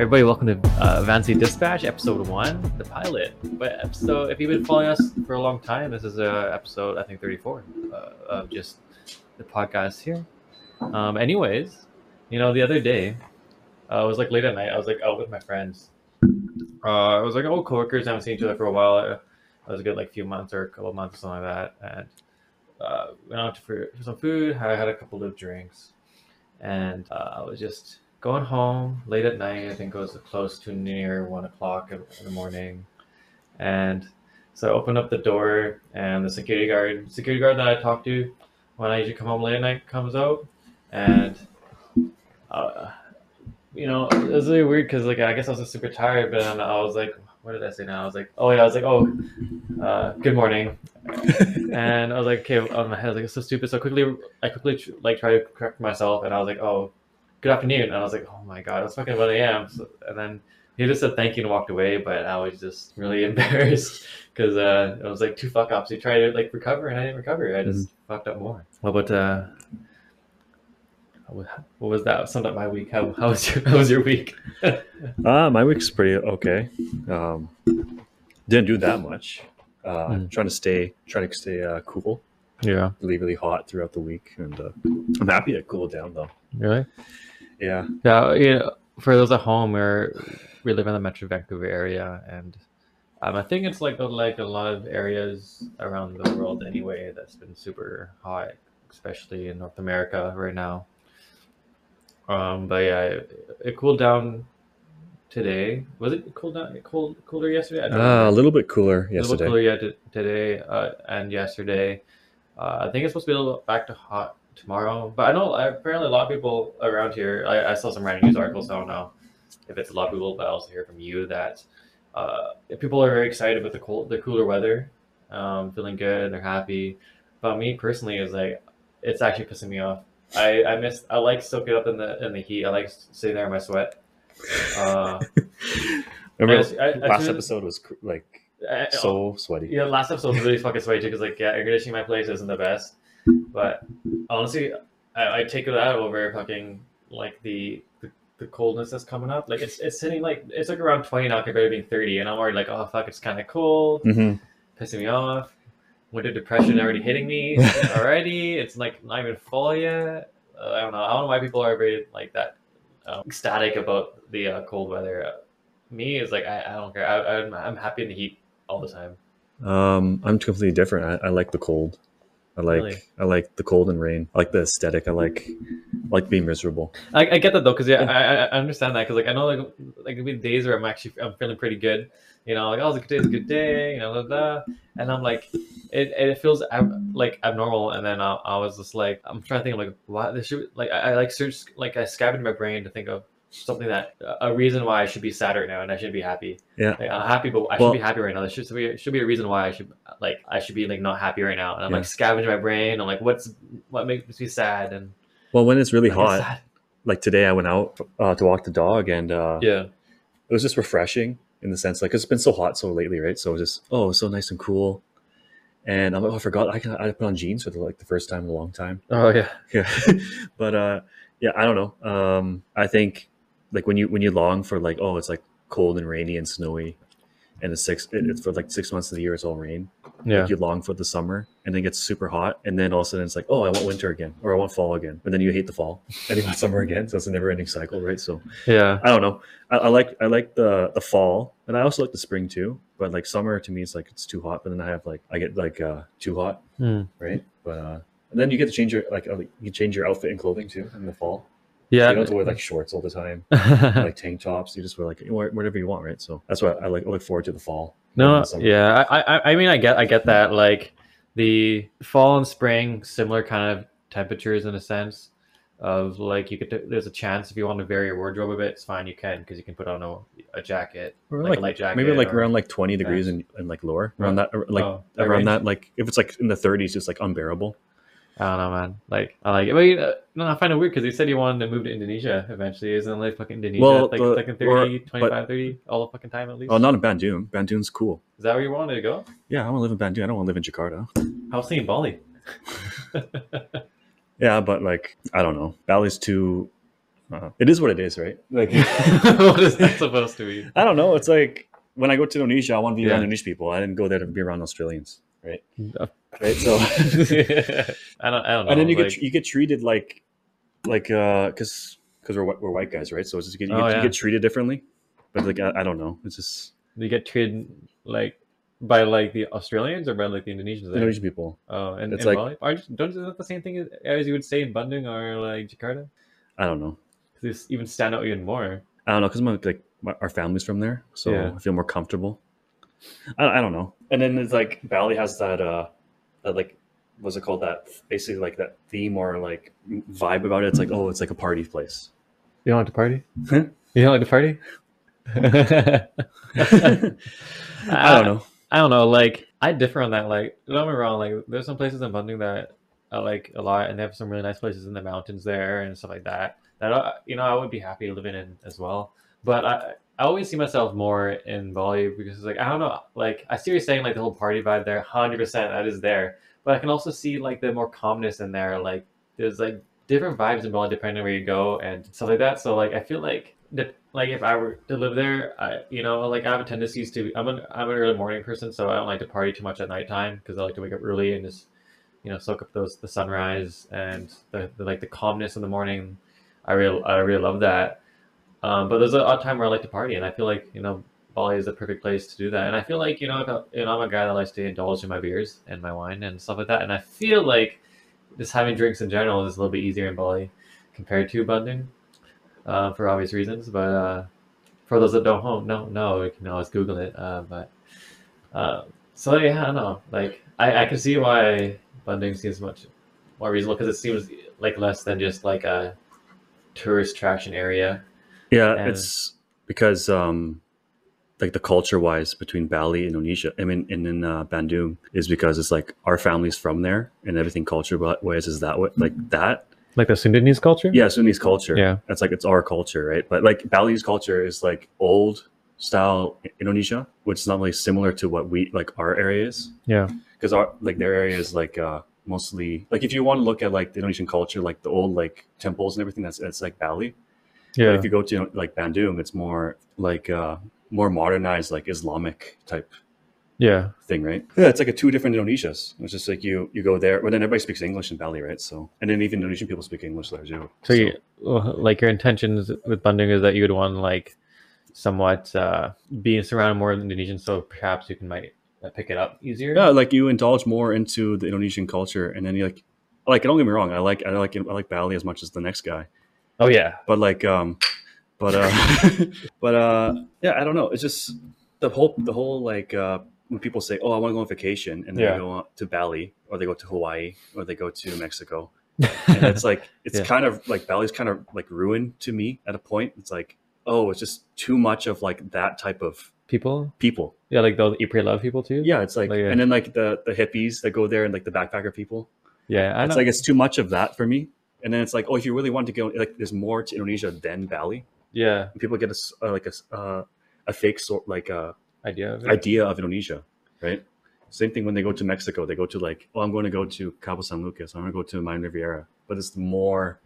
Everybody, welcome to uh, Vancity Dispatch, episode one, the pilot. But episode, if you've been following us for a long time, this is uh, episode I think thirty-four uh, of just the podcast here. Um, anyways, you know, the other day, uh, it was like late at night. I was like out with my friends. Uh, I was like, oh, coworkers, I haven't seen each other for a while. It was a good like few months or a couple months or something like that, and uh, went out for, for some food. I had a couple of drinks, and uh, I was just going home late at night. I think it was close to near one o'clock in the morning, and so I opened up the door, and the security guard, security guard that I talked to when I usually come home late at night, comes out, and uh, you know, it was really weird because like I guess I was just super tired, but then I was like, what did I say now? I was like, oh yeah, I was like, oh, uh, good morning, and I was like, okay, on my head, I was like, it's so stupid. So quickly, I quickly tr- like try to correct myself, and I was like, oh, good afternoon, and I was like, oh my god, it's fucking one a.m. So, and then he just said thank you and walked away, but I was just really embarrassed because uh, it was like two fuck ups. He tried to like recover, and I didn't recover. I just fucked up more. What about uh? What what was that? Summed up my week. How, how was your How was your week? Uh, my week's pretty okay. Um, didn't do that much. Uh, Mm. Trying to stay, trying to stay uh, cool. Yeah, Really, really hot throughout the week, and uh, I'm happy to cool down though. really. Yeah, Yeah, you know, for those at home, we're we live in the Metro Vancouver area, and um, I think it's like like a lot of areas around the world anyway that's been super hot, especially in North America right now. Um, but yeah, it, it cooled down today. Was it cooled down? Cold cooler yesterday? Don't uh, a little bit cooler yesterday. A little cooler yeah, t- today uh, and yesterday. Uh, I think it's supposed to be a little back to hot tomorrow, but I know apparently a lot of people around here. I, I saw some random news articles. So I don't know if it's a lot of people, but I also hear from you that uh, people are very excited about the cold, the cooler weather, um, feeling good, and they're happy. But me personally, is like it's actually pissing me off. I I miss I like soaking up in the in the heat. I like sitting there in my sweat. Uh, Remember, I- I- last episode was cr- like I- so sweaty. Yeah, last episode was really fucking sweaty too, because like yeah, air conditioning my place isn't the best. But honestly, I, I take that over fucking like the, the the coldness that's coming up. Like it's it's sitting like it's like around twenty now compared to being thirty, and I'm already like, oh fuck, it's kind of cold, hmm pissing me off. Winter depression already hitting me already. It's like not even fall yet. Uh, I don't know. I don't know why people are very like that um, ecstatic about the uh, cold weather. Uh, me is like I, I don't care. I, I'm I'm happy in the heat all the time. Um, I'm completely different. I, I like the cold. I like Really? I like the cold and rain. I like the aesthetic. I like I like being miserable. I, I get that though, because yeah, I, I I understand that because like I know like like there'll be days where I'm actually I'm feeling pretty good, you know, like oh, it's a good day, it's a good day, you know, blah, blah. and I'm like, it, it feels ab- like abnormal, and then I, I was just like, I'm trying to think of like why this should like I, I like search like I scavenged my brain to think of something that a reason why I should be sad right now and I should be happy. Yeah. Like, I'm happy, but I should be happy right now. There should be should be a reason why I should like I should be like not happy right now, and I'm Yeah. like scavenging my brain. I'm like, what's what makes me sad and Well, when it's really hot, sad. like today, I went out uh, to walk the dog, and uh, Yeah. it was just refreshing in the sense like 'cause it's been so hot so lately, right? So it was just oh, so nice and cool. And I'm like, oh, I forgot I can I put on jeans for the, like the first time in a long time. Oh yeah. Yeah, but uh, yeah, I don't know. Um, I think like when you when you long for like oh, it's like cold and rainy and snowy, and it's six it- it's for like six months of the year it's all rain. Yeah. Like you long for the summer, and then it gets super hot, and then all of a sudden it's like oh, I want winter again, or I want fall again, and then you hate the fall, and you want summer again. So it's a never ending cycle, right? So Yeah. I don't know. I, I like I like the the fall, and I also like the spring too. But like summer to me, it's like it's too hot. But then I have like I get like uh too hot, Hmm. right? But uh, and then you get to change your like uh, you change your outfit and clothing too in the fall. Yeah. you don't have to wear like shorts all the time, like tank tops. You just wear like whatever you want, right? So that's why I like look forward to the fall. no, the yeah. I, I I mean I get I get that. Like the fall and spring, similar kind of temperatures in a sense of like you could there's a chance if you want to vary your wardrobe a bit, it's fine you can because you can put on a, a jacket. Or Like like, a light jacket maybe like around like twenty degrees and, and like lower around that like Oh, around range? that like if it's like in the thirties, it's like unbearable. I don't know, man. Like I like it. But uh, no, I find it weird because he said he wanted to move to Indonesia eventually. Isn't like fucking Indonesia Well, like the- fucking or- 30, 25, 30 all the fucking time at least? Oh, not in Bandung. Bandung's cool. Is that where you wanted to go? Yeah, I want to live in Bandung. I don't want to live in Jakarta. I was thinking Bali. Yeah, but like I don't know. Bali's too Uh, it is what it is, right? Like what is that supposed to be? I don't know. It's like when I go to Indonesia, I want to be Yeah. around Indonesian people. I didn't go there to be around Australians, right? Right. So I don't. I don't know. and then you like, get you get treated like like uh because because we're we're white guys, right? So it's just you get, Oh, get, yeah. get treated differently. But like I, I don't know. It's just you get treated like by like the Australians or by like the Indonesians. there? Indonesian people. Oh, and It's in like-? Are you- don't is that the same thing as, you would say in Bandung or like Jakarta? I don't know. Because even stand out even more. I don't know because my like my, our family's from there, so Yeah. I feel more comfortable. I, I don't know. And then it's like Bali has that uh that like what's it called that basically like that theme or like vibe about it. It's like oh, it's like a party place. You don't like to party? You don't like to party? I don't know. I don't know. Like I differ on that. Like don't get me wrong. Like there's some places in Bandung that I like a lot, and they have some really nice places in the mountains there and stuff like that. That I, you know I would be happy living in as well. But I I always see myself more in Bali because it's like I don't know. Like I see you're saying. Like the whole party vibe there, hundred percent that is there. But I can also see like the more calmness in there. Like there's like different vibes in Bali depending on where you go and stuff like that. So like I feel like that like if I were to live there, I you know like I have a tendency to I'm an I'm an early morning person, so I don't like to party too much at nighttime because I like to wake up early and just you know soak up those the sunrise and the, the like the calmness in the morning. I really I really love that. Um, but there's a odd time where I like to party, and I feel like you know Bali is the perfect place to do that. And I feel like you know I, you know I'm a guy that likes to indulge in my beers and my wine and stuff like that. And I feel like just having drinks in general is a little bit easier in Bali compared to Bandung, uh, for obvious reasons. But uh, for those that don't know, no, no, you can always Google it. Uh, but uh, so yeah, I don't know. Like I, I can see why Bandung seems much more reasonable because it seems like less than just like a tourist attraction area. Yeah, And- it's because um like the culture wise between Bali and Indonesia, I mean, and in uh, Bandung is because it's like our family's from there and everything culture wise is that way, like that. Like the Sundanese culture. Yeah, Sunnis culture. Yeah. That's like it's our culture, right? But like Bali's culture is like old style Indonesia, which is not really similar to what we like our area is. Yeah. Because our like their area is like uh mostly like if you want to look at like the Indonesian culture, like the old like temples and everything, that's that's like Bali. But Yeah. if you go to like Bandung, it's more like uh more modernized, like Islamic type Yeah. thing, right? Yeah, it's like a two different Indonesias. It's just like you you go there, but then everybody speaks English in Bali, right? So and then even Indonesian people speak English there too. So, you, well, like your intentions with Bandung is that you would want like somewhat uh, being surrounded more with Indonesians, so perhaps you can might uh, pick it up easier. yeah, like you indulge more into the Indonesian culture, and then you like like don't get me wrong, I like I like I like Bali as much as the next guy, Oh yeah. but like um, but uh, but uh, yeah, I don't know. It's just the whole the whole like uh when people say, "Oh, I want to go on vacation," and Yeah. they go to Bali or they go to Hawaii or they go to Mexico, and it's like it's Yeah. kind of like Bali's kind of like ruined to me at a point. It's like oh, it's just too much of like that type of people. people. Yeah, like those Eat Pray Love people too. Yeah, it's like, Like, and then like the the hippies that go there and like the backpacker people. Yeah. I it's know. like it's too much of that for me. And then it's like, oh, if you really want to go, like, there's more to Indonesia than Bali. yeah. And people get a uh, like a uh, a fake sort like uh, Idea of it. idea of Indonesia, right? Same thing when they go to Mexico. They go to like, oh, I'm going to go to Cabo San Lucas. I'm going to go to Mayan Riviera. But it's more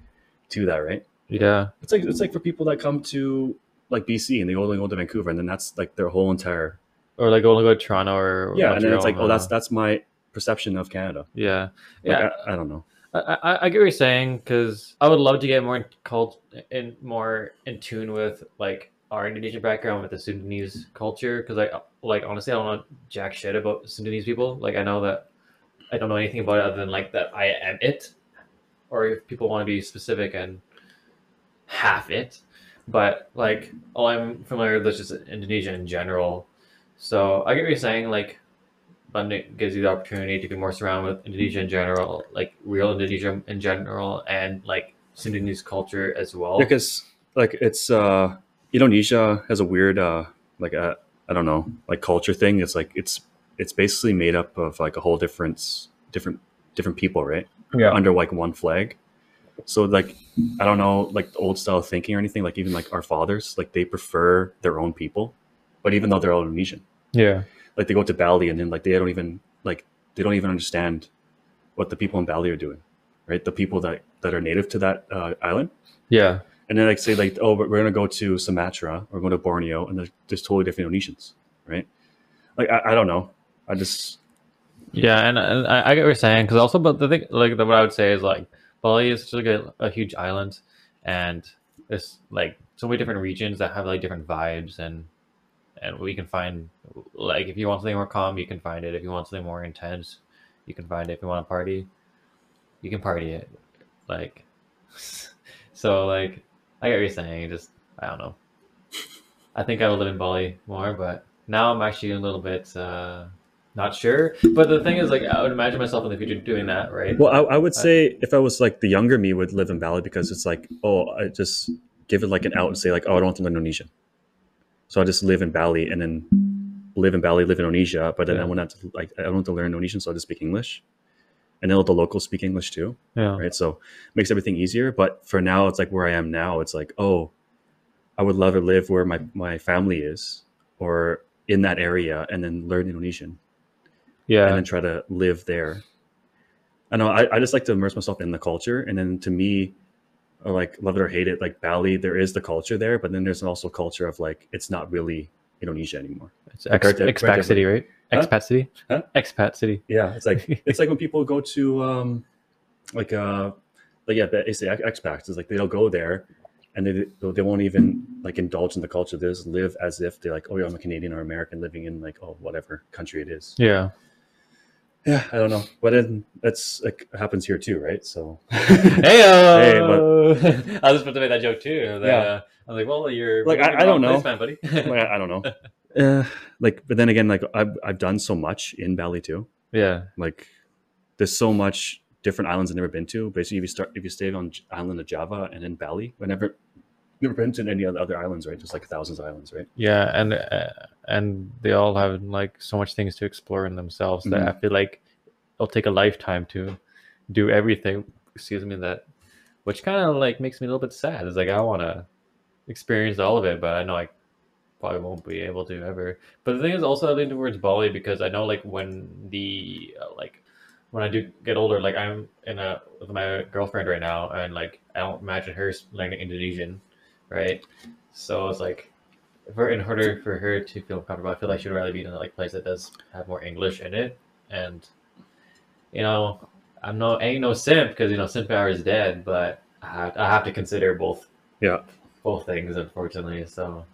to that, right? Yeah. It's like it's like for people that come to like BC and they only go to Vancouver, and then that's like their whole entire Or like only go to Toronto or yeah. And then it's like, Montreal, oh, that's that's my perception of Canada. yeah. Like, Yeah. I, I don't know. I, I, I get what you're saying because I would love to get more in cult in more in tune with like our Indonesian background with the Sundanese culture because I like honestly I don't know jack shit about Sundanese people. Like I know that I don't know anything about it other than like that I am it or if people want to be specific and half it. But like all I'm familiar with is just Indonesia in general. So I get what you're saying like Bandung gives you the opportunity to be more surrounded with Indonesia in general, like real Indonesia in general, and like Sundanese culture as well. because like it's uh Indonesia has a weird uh like a I don't know like culture thing. It's like it's it's basically made up of like a whole different different different people, right? yeah, Under like one flag. So like I don't know like the old style thinking or anything. Like even like our fathers, like they prefer their own people, but even though they're all Indonesian, yeah, like they go to Bali and then like they don't even like they don't even understand what the people in Bali are doing, right? The people that that are native to that uh, island yeah, and then like say like oh we're gonna go to Sumatra or go to Borneo and there's, there's totally different Indonesians, right? Like I, I don't know. I just Yeah, and, and I, I get what you're saying because also, but the thing, like, the, what I would say is like Bali is such like a, a huge island, and there's like so many different regions that have like different vibes, and and we can find like if you want something more calm, you can find it. If you want something more intense, you can find it. If you want to party, you can party it. Like, so like I get what you're saying. Just I don't know. I think I would live in Bali more, but now I'm actually a little bit. uh not sure. But the thing is, like, I would imagine myself in the future doing that, right? well I, I would say if I was like the younger me would live in Bali because it's like oh I just give it like an out and say like oh I don't want to learn Indonesian, so I just live in Bali and then live in Bali, live in Indonesia, but then I Yeah. won't have to like I don't want to learn Indonesian, so I just speak English, and then let the locals speak English too. yeah. right? So makes everything easier. But for now, it's like where I am now. It's like, oh, I would love to live where my my family is, or in that area, and then learn Indonesian, Yeah. and then try to live there. I know. I, I just like to immerse myself in the culture, and then to me, I like love it or hate it, like Bali, there is the culture there, but then there's also culture of like it's not really Indonesia anymore. It's Like, ex- right there- right expat city, right? Huh? Expat city. Huh? Expat city. Yeah, it's like it's like when people go to um like uh like yeah, they say expats. It's like they'll go there and they they won't even like indulge in the culture. They just live as if they're like, oh yeah, I'm a Canadian or American living in like oh whatever country it is. Yeah. Yeah, I don't know, but then that's like happens here too, right? So hey, Hey, I was just about to make that joke too. That, Yeah. uh, I was like, well, you're Like, I- I don't know. place, man, buddy. like, I, I don't know. Uh, like, but then again, like I've I've done so much in Bali too. yeah. Like, there's so much different islands I've never been to. Basically, if you start if you stay on island of Java and in Bali, I never been to any other islands, right? Just like thousands of islands, right? Yeah, and uh, and they all have like so much things to explore in themselves that Mhm. I feel like it'll take a lifetime to do everything. Excuse me, that which kind of like makes me a little bit sad. It's like I want to experience all of it, but I know I probably won't be able to ever. But the thing is, also I lean towards Bali because I know like when the uh, like when I do get older, like I'm in a with my girlfriend right now, and like I don't imagine her learning Indonesian, right? So it's like for in order for her to feel comfortable, I feel like she'd rather be in a like place that does have more English in it. And you know, I'm no ain't no simp because you know simp hour is dead, but I have, I have to consider both Yeah. both things unfortunately. So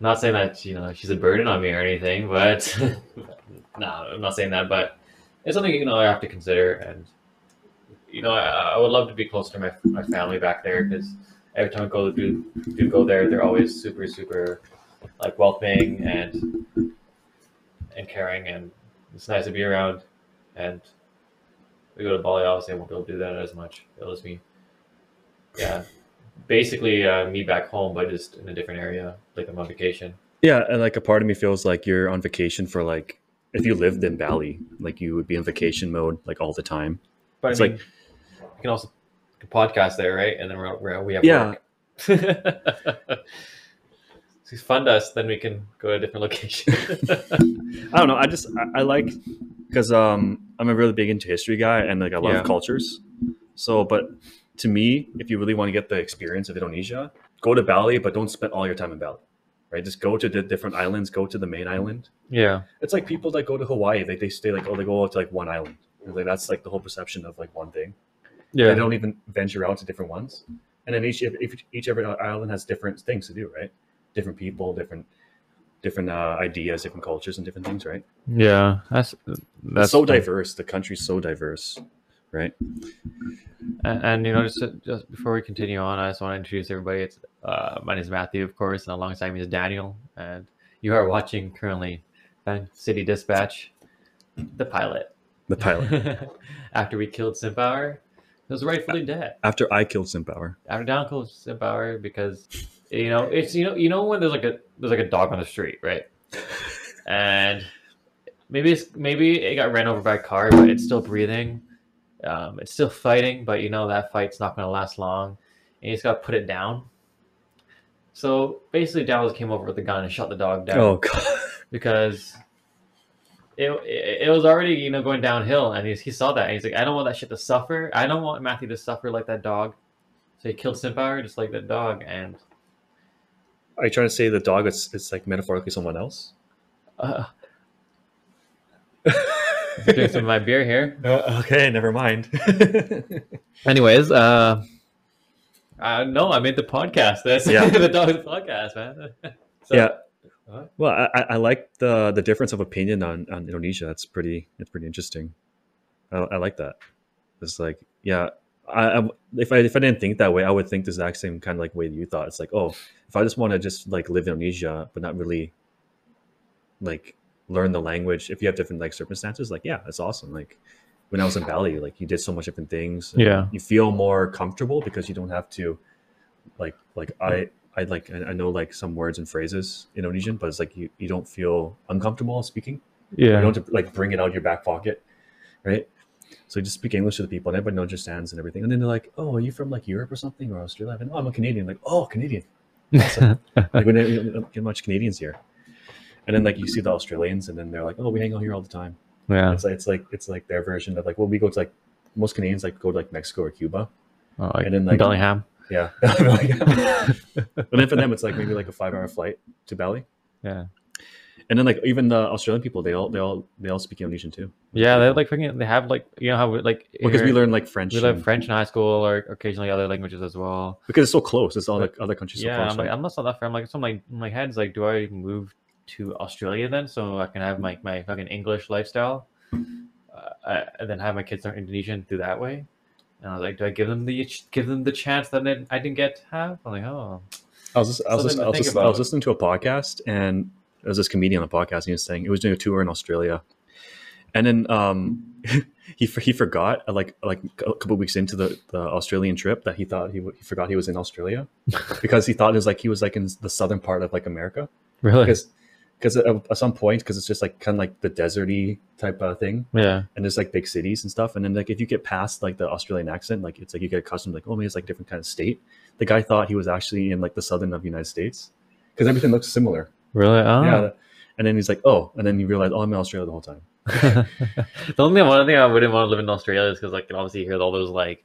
I'm not saying that you know she's a burden on me or anything, but no, I'm not saying that. But it's something you know I have to consider, and you know I, I would love to be close to my my family back there because every time I go do do go there, they're always super super like welcoming and and caring, and it's nice to be around. And we go to Bali, obviously, I won't be able to do that as much. It'll just be yeah, basically uh, me back home, but just in a different area, like I'm on vacation. Yeah, and like a part of me feels like you're on vacation for like if you lived in Bali, like you would be in vacation mode like all the time. But It's I mean, like- you can also podcast there, right? And then we're, we're we have Yeah. so fund us, then we can go to a different location. I don't know. I just I, I like because um I'm a really big into history guy and like I love Yeah. cultures. So, but to me, if you really want to get the experience of Indonesia, go to Bali, but don't spend all your time in Bali. Right? Just go to the different islands. Go to the main island. yeah, It's like people that go to Hawaii. They they stay like oh they go out to like one island. Like that's like the whole perception of like one thing. Yeah, They don't even venture out to different ones. And then each each, each every island has different things to do, right? Different people, different different uh, ideas, different cultures, and different things, right? yeah. That's It's that's so diverse. The country's so diverse, right? And, and you know, just just before we continue on, I just want to introduce everybody. It's uh, my name is Matthew, of course, and alongside me is Daniel, and you are watching currently Vancity Dispatch, the pilot. The pilot. After we killed Simp Hour, it was rightfully dead. After I killed Simp Hour. After Dan killed Simp Hour because you know it's you know you know when there's like a there's like a dog on the street, right? And maybe it's maybe it got ran over by a car, but it's still breathing. Um, it's still fighting, but you know that fight's not going to last long, and you just got to put it down. So basically, Dallas came over with a gun and shot the dog down Oh god. because it, it, it was already you know going downhill, and he, he saw that and he's like, I don't want that shit to suffer. I don't want Matthew to suffer like that dog. So he killed Simp Hour just like that dog, and Are you trying to say the dog is it's like metaphorically someone else? uh, drink some of my beer here. Uh, okay, never mind. Anyways, uh, uh no, I made the podcast. That's Yeah. the dog's podcast, man. So- yeah. What? Well, I, I- I like the the difference of opinion on, on Indonesia. That's pretty that's pretty interesting. I, I like that. It's like, yeah, I, I if I if I didn't think that way, I would think the exact same kind of like way that you thought. It's like, oh, if I just want to just like live in Indonesia but not really like learn the language, if you have different like circumstances, like yeah, that's awesome. Like when I was in Bali, like you did so much different things. Yeah. you feel more comfortable because you don't have to like like I I like I know like some words and phrases in Indonesian, but it's like you, you don't feel uncomfortable speaking. Yeah. You don't have to like bring it out of your back pocket, right? So you just speak English to the people, and everybody understands and everything. And then they're like, "Oh, are you from like Europe or something or Australia?" And, oh, I'm a Canadian. Like, oh, Canadian. Like we we don't get much Canadians here. And then like you see the Australians, and then they're like, "Oh, we hang out here all the time." yeah. It's like it's like it's like their version of like, well, we go to like most Canadians like go to like Mexico or Cuba. Oh, like and then, like- Bellingham. Yeah, but then for them, it's like maybe like a five-hour flight to Bali. Yeah. And then like even the Australian people, they all they all they all speak Indonesian too. Yeah, they like freaking. They have like you know how we, like because we learn like French. we learn French in high school or occasionally other languages as well. because it's so close. It's all like other countries so yeah, close. I'm like? I'm not that far. I'm like so my my head's like, do I move to Australia then so I can have my my fucking English lifestyle, uh, and then have my kids learn Indonesian through that way? And I was like, do I give them the give them the chance that I I didn't get to have? I'm like, oh, I was just, I was, just, I, was just, I was listening to a podcast and there was this comedian on the podcast and he was saying he was doing a tour in Australia, and then um he he forgot uh, like like a couple weeks into the, the Australian trip that he thought he, he forgot he was in Australia. Because he thought it was like he was like in the southern part of like America. Really? because because at, at some point because it's just like kind of like the deserty type of thing. Yeah, and there's like big cities and stuff. And then like if you get past like the australian accent like it's like you get accustomed like oh maybe it's like a different kind of state. The guy thought he was actually in like the southern of the united states because everything looks similar. Really? Oh. yeah. And then he's like oh. And then you realize oh i'm in australia the whole time. The only one thing I wouldn't want to live in Australia is because I can obviously hear all those like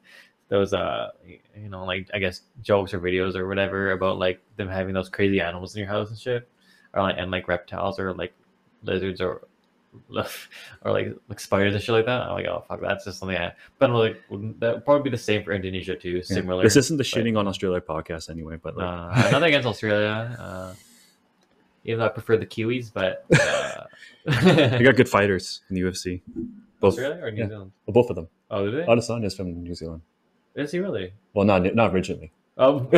those uh you know like I guess jokes or videos or whatever about like them having those crazy animals in your house and shit, or like and like reptiles or like lizards or or like like spiders and shit like that. I'm like oh fuck that's just something I but I'm like that would probably be the same for Indonesia too. Yeah. Similar. this isn't the shitting on australia podcast anyway but like uh, nothing against Australia. Uh, even though I prefer the Kiwis, but uh, they got good fighters in the ufc both Australia or New yeah. Zealand? well, both of them Oh, did they? Adesanya is from new zealand Is he really? well not not originally Oh,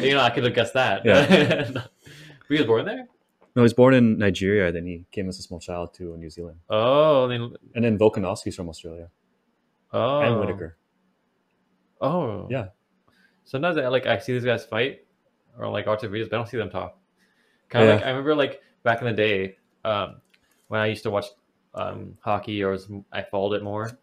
you know, I could have guessed that. Yeah. He was born there. no he was born in nigeria then he came as a small child to new zealand Oh, mean, and then volkanovski's from australia oh, and Whittaker Oh, Yeah. Sometimes I like I see these guys fight or like watch their videos, but I don't see them talk. Kind of Yeah. like I remember like back in the day um, when I used to watch um, hockey or was, I followed it more.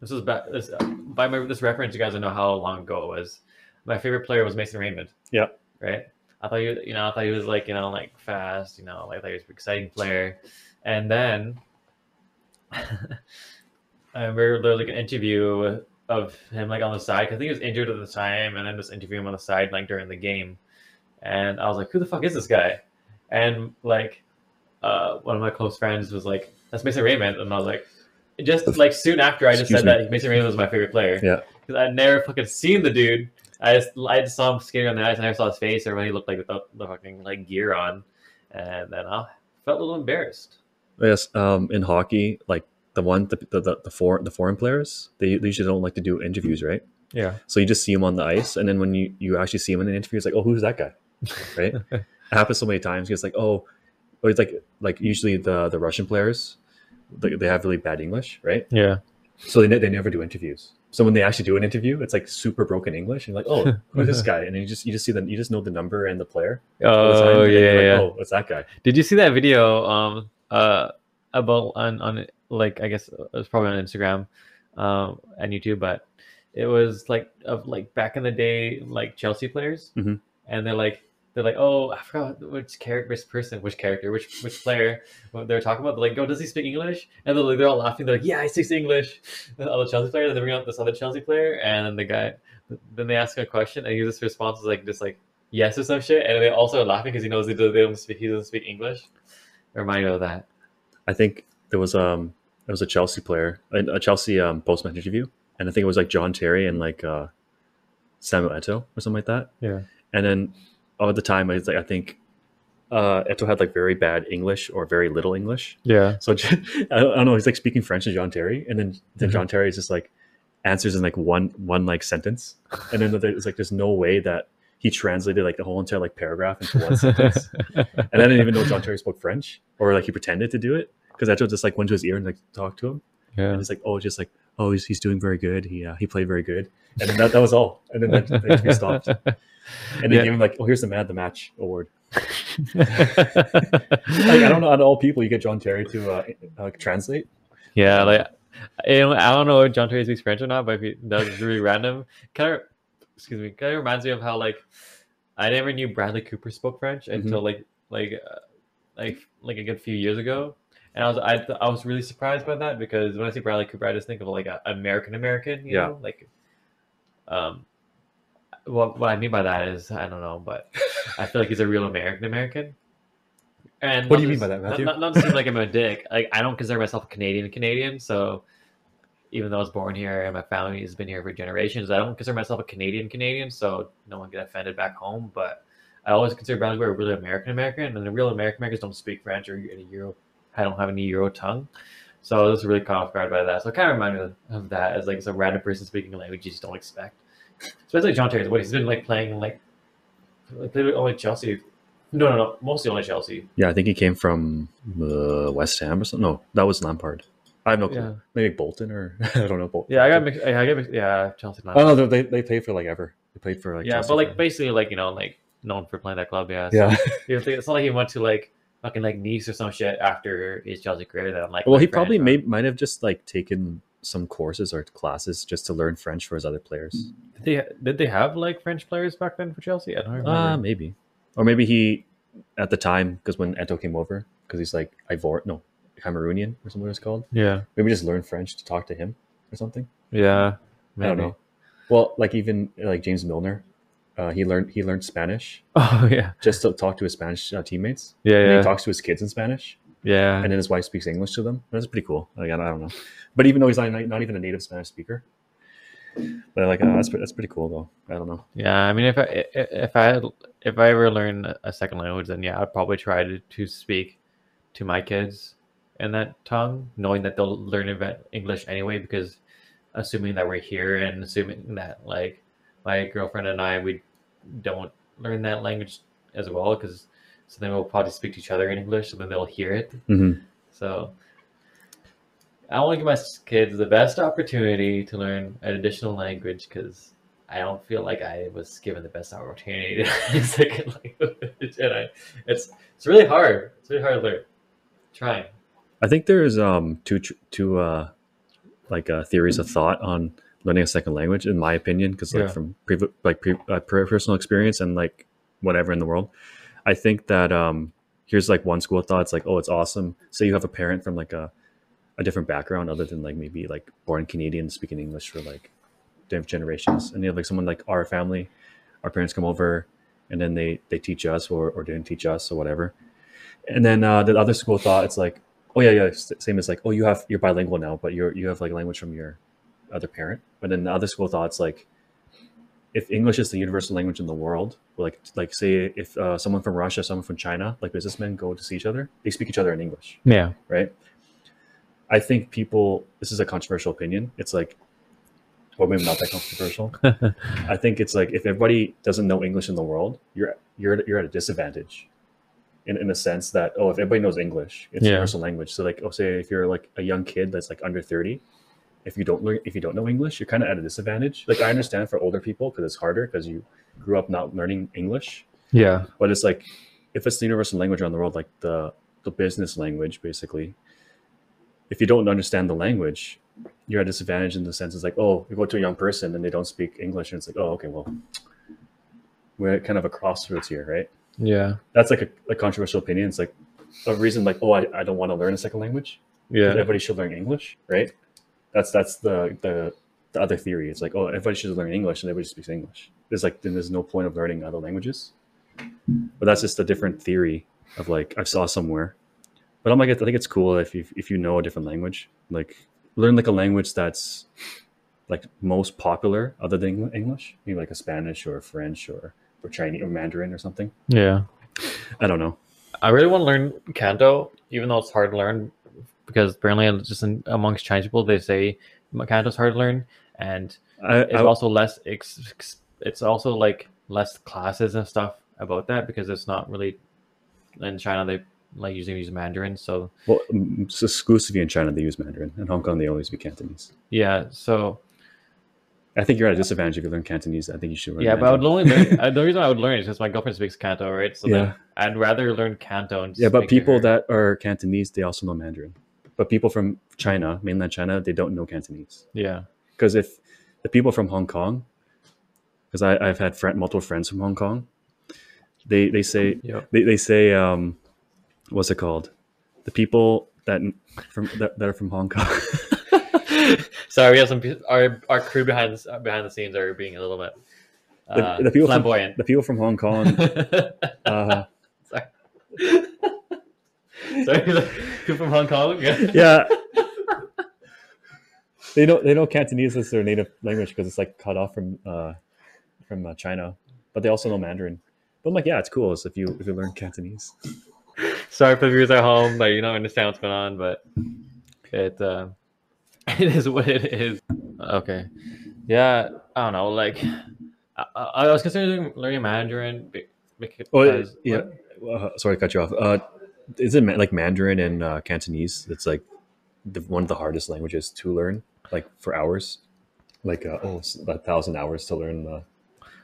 This was back. This, if I remember this reference, you guys will know how long ago it was. My favorite player was Mason Raymond. Yeah. Right. I thought you, you know, I thought he was like, you know, like fast, you know, like, I thought he was an exciting player. And then I remember there was like an interview of him like on the side because I think he was injured at the time, and then just interview him on the side like during the game. And I was like, "Who the fuck is this guy?" And like, uh, one of my close friends was like, "That's Mason Raymond," and I was like, just like soon after I just Excuse said me. that Mason Raymond was my favorite player. Yeah. because I'd never fucking seen the dude. I just I just saw him skating on the ice. And I saw his face or when he looked like without the fucking like gear on, and then I felt a little embarrassed. Yes, um, in hockey, like the one the the, the, the foreign the foreign players, they usually don't like to do interviews, right? Yeah. So you just see them on the ice, and then when you you actually see him in an interview, it's like, oh, who's that guy, right? it happens so many times. It's like, oh, or it's like like usually the the Russian players, they, they have really bad English, right? Yeah. So they ne- they never do interviews. So when they actually do an interview, it's like super broken English, and you're like, oh, who's this guy? And you just you just see them, you just know the number and the player. the Oh and yeah, yeah. like, oh, it's that guy. Did you see that video? Um, uh, about on on like I guess it was probably on Instagram, um, and YouTube, but it was like of like back in the day, like Chelsea players, Mhm. and they're like they're like, oh, I forgot which character, which person, which character, which which player. They're talking about, they're like, oh, does he speak English? And they're like, they're all laughing. They're like, yeah, he speaks English. And the other Chelsea player, then they bring out this other Chelsea player, and then the guy, then they ask him a question, and he just responds like just like yes or some shit, and they also are laughing because he knows they don't speak he doesn't speak English. Remind you of that. I think there was um there was a Chelsea player, a, Chelsea um, post match interview, and I think it was like John Terry and like uh, Samuel Eto'o or something like that. Yeah. And then at the time, I like, I think uh, Eto'o had like very bad English or very little English. Yeah. So I don't, know. He's like speaking French to John Terry, and then then Mhm. John Terry is just like answers in like one one like sentence, and then there's like there's no way that he translated like the whole entire like paragraph into one sentence. And I didn't even know John Terry spoke French, or like he pretended to do it because Eto'o just like went to his ear and like talked to him, yeah. and it's like oh, just like oh, he's, he's doing very good. He uh, he played very good, and then that, that was all. And then that, that interview stopped, and they Yeah. gave him like oh, here's the man of the match award. Like I don't know out of all people you get John Terry to uh, uh, translate. Yeah, like I don't, know if John Terry speaks French or not, but if he does, it's really random. Kind of, excuse me, kind of reminds me of how like I never knew Bradley Cooper spoke French until like like uh, like like a good few years ago, and I was I, I was really surprised by that because when I see Bradley Cooper, I just think of like a American American, you Yeah. know, like um. What, what I mean by that is I don't know, but I feel like he's a real American American. And What do you mean by that, Matthew? Not, not to seem like I'm a dick. Like I don't consider myself a Canadian Canadian, so even though I was born here and my family has been here for generations, I don't consider myself a Canadian Canadian, so no one get offended back home. But I always consider Bradley Cooper a really American American, and the real American Americans don't speak French or any Euro. I don't have any Euro tongue, so I was really caught off guard by that. So it kind of reminded me of that as like some random person speaking a language you just don't expect. Especially John Terry's what he's been like playing like like played with only Chelsea. No, no, no, mostly only Chelsea. Yeah, I think he came from uh, West Ham or something. No, that was Lampard. I have no clue. Yeah. Maybe Bolton or I don't know. Bolton. Yeah, I got mixed. I got mixed, yeah Chelsea. Not Oh no, they they played for like ever. They played for like yeah, Chelsea but like basically like you know like known for playing that club. Yeah, so, yeah. it's not like he went to like fucking like Nice or some shit after his Chelsea career. That I'm like, Well, he probably may, might have just like taken some courses or classes just to learn French for his other players. Did they did they have like French players back then for Chelsea? I don't remember. Uh, maybe, or maybe he at the time because when Eto'o came over because he's like Ivor no Cameroonian or something it's called. yeah, Maybe just learn French to talk to him or something. yeah. I don't know. Well, like even like James Milner, uh, he learned he learned Spanish Oh yeah, just to talk to his Spanish uh, teammates. yeah, And he talks to his kids in Spanish, yeah. and then his wife speaks English to them. That's pretty cool. Like, I don't know, but even though he's not, not even a native Spanish speaker, but like uh, that's that's pretty cool though. I don't know. Yeah, I mean, if I if I if I ever learn a second language, then yeah, I'd probably try to, to speak to my kids in that tongue, knowing that they'll learn English anyway. Because assuming that we're here and assuming that like my girlfriend and I we don't learn that language as well, because so then we'll probably speak to each other in English, so then they'll hear it. Mm-hmm. So I want to give my kids the best opportunity to learn an additional language because I don't feel like I was given the best opportunity to learn a second language, and I, it's it's really hard. It's really hard to learn. Trying. I think there's um two two uh like uh, theories of thought on learning a second language, in my opinion, because like Yeah. from pre- like pre- uh, personal experience and like whatever in the world, I think that um here's like one school of thought. It's like oh, it's awesome. Say you have a parent from like a a different background other than like maybe like born Canadian speaking English for like different generations, and you have like someone like our family, our parents come over, and then they they teach us or or didn't teach us or whatever. And then uh, the other school of thought, it's like, oh yeah, yeah, same as like, oh you have you're bilingual now, but you're you have like language from your other parent. But then the other school of thought, it's like, if English is the universal language in the world, like like say if uh, someone from Russia, someone from China, like businessmen go to see each other, they speak each other in English, Yeah. right? I think people. This is a controversial opinion. It's like, well, maybe not that controversial. I think it's like if everybody doesn't know English in the world, you're you're you're at a disadvantage. In, in the sense that oh if everybody knows English it's Yeah. universal language so like oh say if you're like a young kid that's like under 30 if you don't learn if you don't know English you're kind of at a disadvantage like I understand for older people because it's harder because you grew up not learning English yeah. but it's like if it's the universal language around the world like the the business language basically if you don't understand the language you're at a disadvantage in the sense it's like oh you go to a young person and they don't speak english and it's like oh okay well we're kind of a crossroads here right Yeah. that's like a, a controversial opinion it's like a reason like oh i, I don't want to learn a second language Yeah. everybody should learn english right that's that's the the the other theory. It's like, oh, everybody should learn English and everybody speaks English. There's like then there's no point of learning other languages. But that's just a different theory of like I saw somewhere. But I'm like, I think it's cool if you if you know a different language, like learn like a language that's like most popular other than English, maybe like a Spanish or a French or or Chinese or Mandarin or something. Yeah. I don't know. I really want to learn Canto, even though it's hard to learn because apparently just in, amongst Chinese people they say Canto's hard to learn, and I, it's I, also less. Ex, it's also like less classes and stuff about that because it's not really in China. They like usually use Mandarin, so well, it's exclusively in China they use Mandarin. In Hong Kong they always speak Cantonese. yeah. So I think you're at a disadvantage if you learn Cantonese. I think you should learn. yeah, but I would only learn. uh, the reason I would learn is because my girlfriend speaks Canto, right? So Yeah. then I'd rather learn Canto. And Yeah, but people that are Cantonese they also know Mandarin. But people from China, mainland China, they don't know Cantonese. yeah, Because if the people from Hong Kong, because I've had friend, multiple friends from Hong Kong, they they say Yep. they, they say um, what's it called? The people that from that, that are from Hong Kong. Sorry, we have some our our crew behind the, behind the scenes are being a little bit uh, the, the people from, flamboyant. the people from Hong Kong. Uh, Sorry. Sorry, the people from Hong Kong. Yeah. yeah. They know they know Cantonese as their native language because it's like cut off from uh, from uh, China, but they also know Mandarin. But I'm like, yeah, it's cool as if you if you learn Cantonese. Sorry for the viewers at home, like you don't understand what's going on, but it uh, it is what it is. Okay, yeah, I don't know. Like, I, I I was considering learning Mandarin be- because Oh yeah, uh, sorry to cut you off. Uh, is it like Mandarin and uh, Cantonese? It's like the, one of the hardest languages to learn, like for hours, like uh, oh, it's a thousand hours to learn the,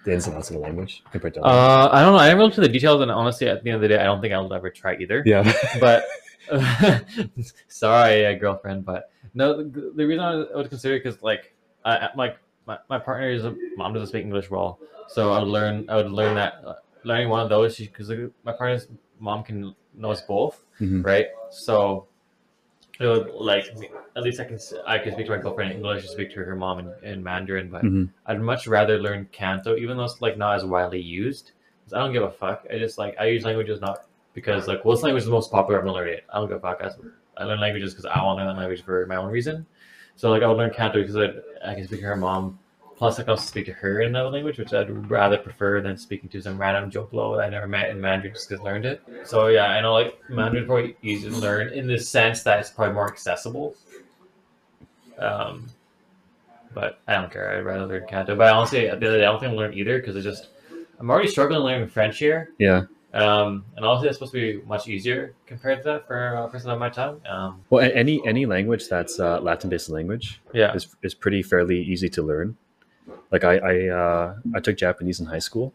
the ins and outs of the language compared to. Uh, I don't know. I didn't look to the details, and honestly, at the end of the day, I don't think I'll ever try either. yeah, But sorry, uh, girlfriend. But no, the, the reason I would consider because like I I- like my, my partner is a mom doesn't speak English well, so I would learn I would learn that uh, learning one of those because my partner's mom can knows both, Mhm. right? So it would like at least I can I can speak to my girlfriend in English speak to her mom in, in Mandarin, but Mhm. I'd much rather learn Canto, even though it's like not as widely used. I don't give a fuck. I just like I use languages not because like what's language is the most popular. I'm gonna learn it. I don't give a fuck. I, learn languages because I want to learn that language for my own reason. So like I would learn Canto because I, I can speak to her mom. Plus I can also speak to her in another language, which I'd rather prefer than speaking to some random Joe Blow that I never met in Mandarin just because I learned it. So yeah, I know like Mandarin probably easy to learn in the sense that it's probably more accessible. Um, but I don't care. I'd rather learn Canto. But honestly, the other day, I don't think I'll learn either because it's just I'm already struggling learning French here. yeah. Um, and honestly, it's supposed to be much easier compared to that for a person of my time. Um, Well, any any language that's uh, Latin-based language yeah, is is pretty fairly easy to learn. Like I I uh, I took Japanese in high school,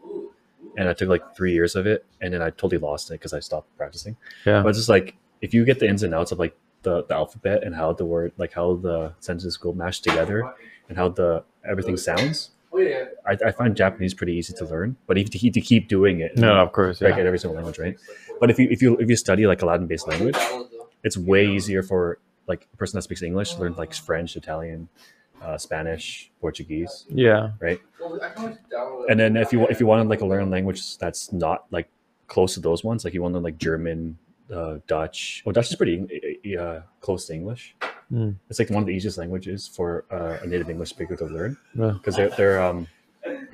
and I took like three years of it, and then I totally lost it because I stopped practicing. yeah, But it's just like if you get the ins and outs of like the, the alphabet and how the word like how the sentences go mashed together and how the everything sounds, I, I find Japanese pretty easy to learn. But if you to keep doing it, no, of course, like yeah, at every single language, right? But if you if you if you study like a Latin based language, it's way easier for like a person that speaks English to learn like French, Italian, uh, Spanish, Portuguese, yeah, right? And then if you if you want to like learn a language that's not like close to those ones, like you want to learn like German, uh, Dutch. Well, Dutch is pretty uh, close to English. Mm. It's like one of the easiest languages for uh, a native English speaker to learn yeah. because they're, they're um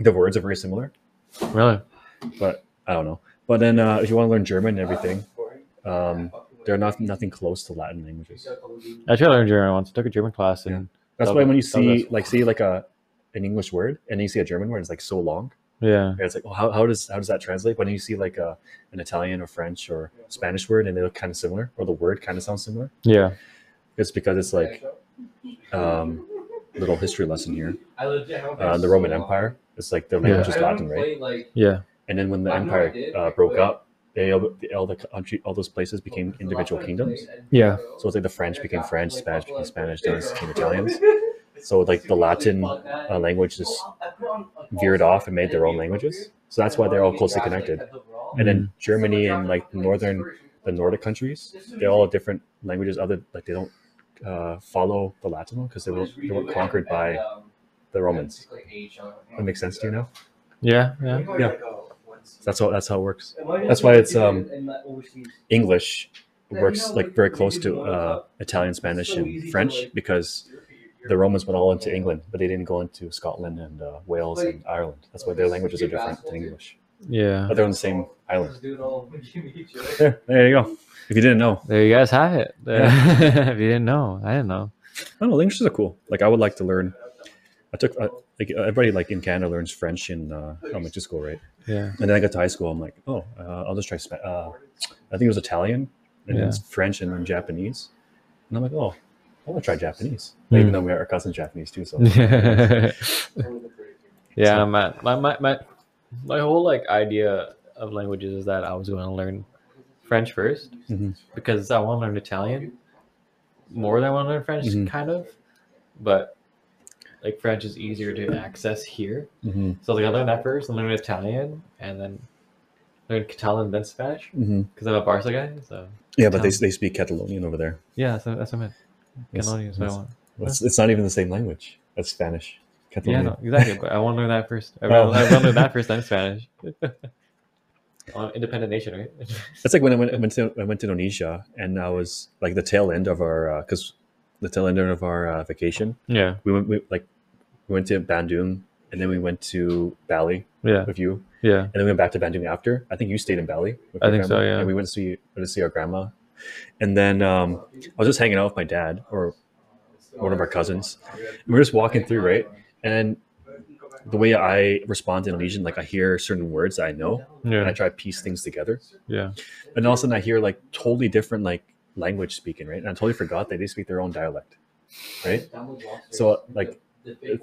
the words are very similar. really, But I don't know. But then uh, if you want to learn German and everything, um, they're not nothing close to Latin languages. actually, I learned German once. I took a German class, and That's why when you that was- see like see like a an English word and then you see a German word, it's like so long. yeah, And it's like, well, how, how does how does that translate? When you see like a an Italian or French or Spanish word and they look kind of similar, or the word kind of sounds similar, yeah, it's because it's like um, little history lesson here. Uh, Uh, the Roman Empire, it's like the language Yeah. is Latin, right? Like, yeah, And then when the empire uh, broke up, they all, all the country, all those places became individual kingdoms. yeah, So it's like the French became French, Spanish became Spanish, Italians became Italians. So like the Latin uh, language just veered off and made their own languages. So that's why they're all closely connected. And then Germany and like northern, the Nordic countries, they're all have different languages. Other like they don't uh, follow the Latin one because they weren't they weren't conquered by the Romans. That makes sense to you now. Yeah, yeah. Yeah. That's how that's how it works. That's why it's um English works like very close to uh, Italian, Spanish, and French because the Romans went all into England, but they didn't go into Scotland and uh, Wales and Ireland. That's why their languages are different than English. Yeah. But they're on the same island. There, there you go. If you didn't know, There you guys have it. if you didn't know, I didn't know. I don't know. Languages are cool. Like I would like to learn. I took uh, like everybody like in Canada learns French in uh, elementary school, right? Yeah. And then I got to high school. I'm like, oh, uh, I'll just try. Spa- uh, I think it was Italian, and then Yeah. it's French, and then Japanese. And I'm like, oh, I want to try Japanese, Mm. even though we are cousins Japanese too. So yeah, my, my my my my whole like idea of languages is that I was going to learn French first Mhm. because I want to learn Italian more than I want to learn French, Mhm. kind of. But like French is easier to access here, Mhm. so like I learned that first, and learn Italian, and then learn Catalan, then Spanish because I'm a Barca guy. So yeah, but they, they speak Catalonian over there. yeah, that's, that's what I meant. Catalonian is what I want. It's, it's not even the same language. That's Spanish. Yeah, Catalonian. no, exactly. But I want to learn that first. I Oh. want to learn that first, then Spanish. Uh, independent nation, right? That's like when I went, I went to I went to Indonesia, and I was like the tail end of our because the tail end of our uh, vacation. yeah, We went we, like we went to Bandung, and then we went to Bali yeah, with you, yeah. and then we went back to Bandung after. I think you stayed in Bali. with I think so, yeah. And we went to see went to see our grandma, and then um, I was just hanging out with my dad or one of our cousins. And we we're just walking through, right? And the way I respond to Indonesian, like I hear certain words I know, and I try to piece things together. yeah, And all of a sudden, I hear like totally different like language speaking, right? And I totally forgot that they speak their own dialect, right? So like,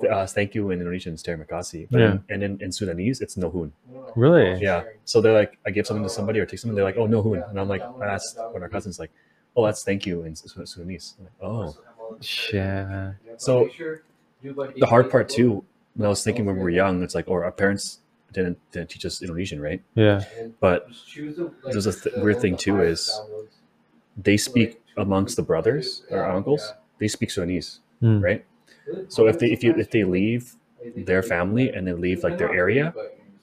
uh, thank you in Indonesian is terima kasih, but Yeah. and in, in Sundanese it's nohun. really? Yeah. So they're like, I give something to somebody or take something, they're like, oh nohun, and I'm like, I asked one of our cousins like, oh that's thank you in Su- Sundanese. I'm like, oh, Yeah, so the hard part too. When I was thinking when we were young, it's like, or our parents didn't didn't teach us Indonesian, right? yeah, But there's a th- weird thing too is they speak amongst the brothers or uncles. They speak Sundanese, Hmm. right? So if they if you if they leave their family and they leave like their area,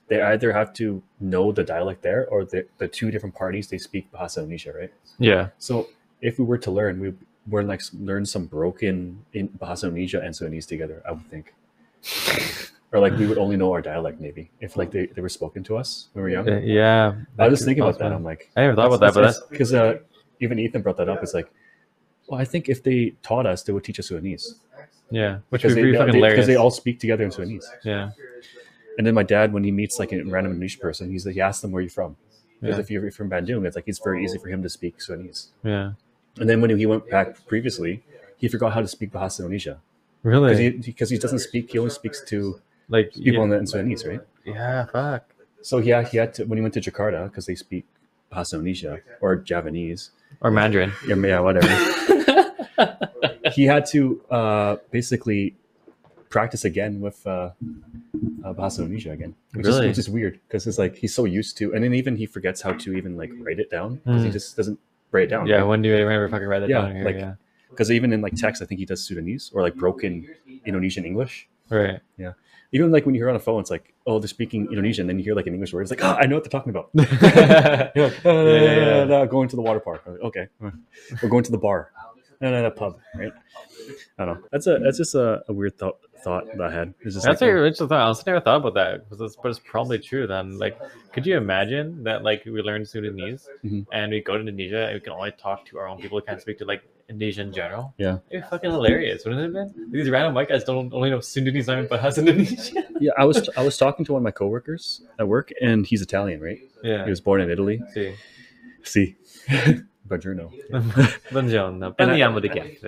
they either have to know the dialect there or the, the two different parties they speak Bahasa Indonesia, right? yeah, So if we were to learn, we were like learn some broken in Bahasa Indonesia and Sundanese together. I would think, or like we would only know our dialect maybe if like they, they were spoken to us when we were young. Uh, yeah. I was thinking about that. I'm like, I never thought about that, but that's because uh, even Ethan brought that up. It's like, well, I think if they taught us, they would teach us Sundanese yeah, which would because be they, fucking they, hilarious. because they all speak together in Sundanese. yeah, And then my dad, when he meets like a random Indonesian person, he's like, he asks them where you're from. Because Yeah. if you're from Bandung, it's like it's very easy for him to speak Sundanese. yeah, And then when he went back previously, he forgot how to speak Bahasa Indonesia really. because he because he doesn't speak. He only speaks to like people yeah, in, in Sundanese, right? yeah, fuck. So yeah, he had to when he went to Jakarta because they speak Bahasa Indonesia or Javanese. Or Mandarin. Yeah, yeah, whatever. he had to uh, basically practice again with uh, uh, Bahasa Indonesia again, which, Really? is, which is weird because it's like he's so used to, and then even he forgets how to even like write it down because he Mm. just doesn't write it down. yeah, when do you remember fucking write that Yeah, down here? like- yeah, because even in like text, I think he does Sundanese or like broken Indonesian English. right. Even like when you hear on a phone, it's like, oh, they're speaking Indonesian, then you hear like an English word. It's like, ah, I know what they're talking about. yeah, You're like, uh, Yeah, yeah, yeah. going to the water park. Like, okay, we're going to the bar. No, no, the pub, right? I don't know. That's a that's just a, a weird thought thought that I had. That's like, a interesting thought. I also never thought about that, but it's, but it's probably true. Then, like, could you imagine that like we learn Sundanese Mhm. and we go to Indonesia and we can only talk to our own people, we can't speak to like Indonesian in general? Yeah. it'd be fucking hilarious, wouldn't it? Have been? These random white guys don't only know Sundanese language, but has Indonesia. yeah, I was I was talking to one of my coworkers at work, and he's Italian, right? yeah. He was born in Italy. See, See, Buongiorno. buongiorno. And I-.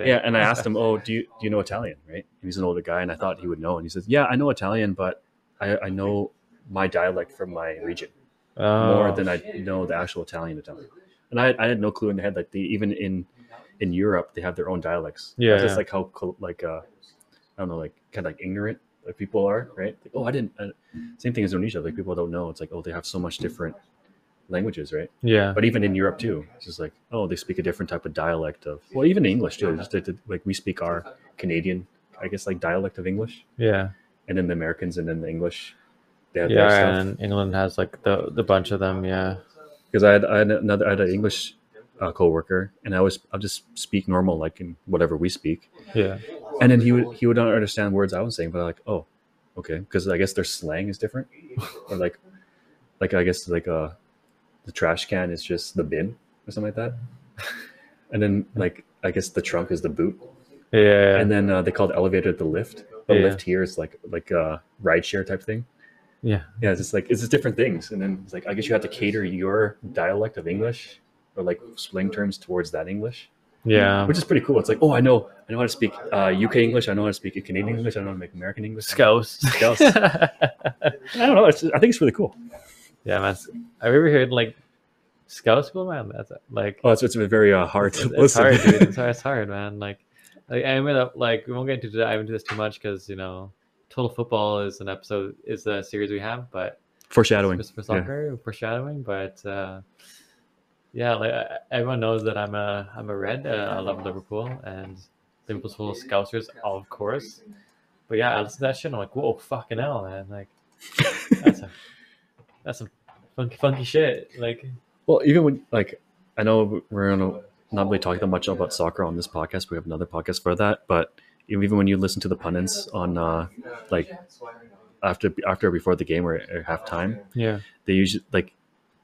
Yeah, and I asked him, "Oh, do you do you know Italian?" Right? And he's an older guy, and I thought he would know, and he says, "Yeah, I know Italian, but I, I know my dialect from my region Oh, more than I know the actual Italian Italian." And I, I had no clue in the head like they even in in Europe they have their own dialects. Yeah, yeah. like how like uh I don't know like kind of like ignorant like people are, right? Like, oh, I didn't. Uh, same thing as Indonesia. Like people don't know. It's like oh, they have so much different languages, right? yeah. But even in Europe too, it's just like oh, they speak a different type of dialect of well, even English too. Just that- that, like we speak our Canadian, I guess, like dialect of English, Yeah. and then the Americans, and then the English. They have their Yeah, stuff. and England has like the the bunch of them. Yeah. because I had, I had another I had an English uh, coworker, and I was I'll just speak normal like in whatever we speak, Yeah. and then he would he would not understand words I was saying, but I'm like oh, okay, because I guess their slang is different, or like like I guess like uh the trash can is just the bin or something like that, and then like I guess the trunk is the boot, Yeah. and then uh, they called the elevator the lift. The Yeah. lift here is like like a ride share type thing. yeah. Yeah, it's just like it's just different things, and then it's like I guess you have to cater your dialect of English or like slang terms towards that English, Yeah. which is pretty cool. It's like, oh, I know, I know how to speak uh, UK English, I know how to speak Canadian English, I know how to make American English. Scouse. Scouse. I don't know. It's, I think it's really cool. yeah, man. I've ever heard like Scouse people, man. That's like Oh, it's, it's very uh, hard to it's, it's listen. hard, dude. It's hard, it's hard, man. Like, like I mean, uh, like we won't get into dive into this too much because you know, Total Football is an episode is a series we have, but Foreshadowing. for, for soccer, foreshadowing. But uh, yeah, like everyone knows that I'm a I'm a red. Uh, I love Liverpool and Liverpool's full of Scousers, of course. But yeah, I listen to that shit. and I'm like, whoa, fucking hell, man! Like, that's a that's some funky funky shit. Like, Well, even when like I know we're gonna not really talking that much about soccer on this podcast. We have another podcast for that, but even when you listen to the pundits on uh like after after or before the game or at halftime, yeah, they usually like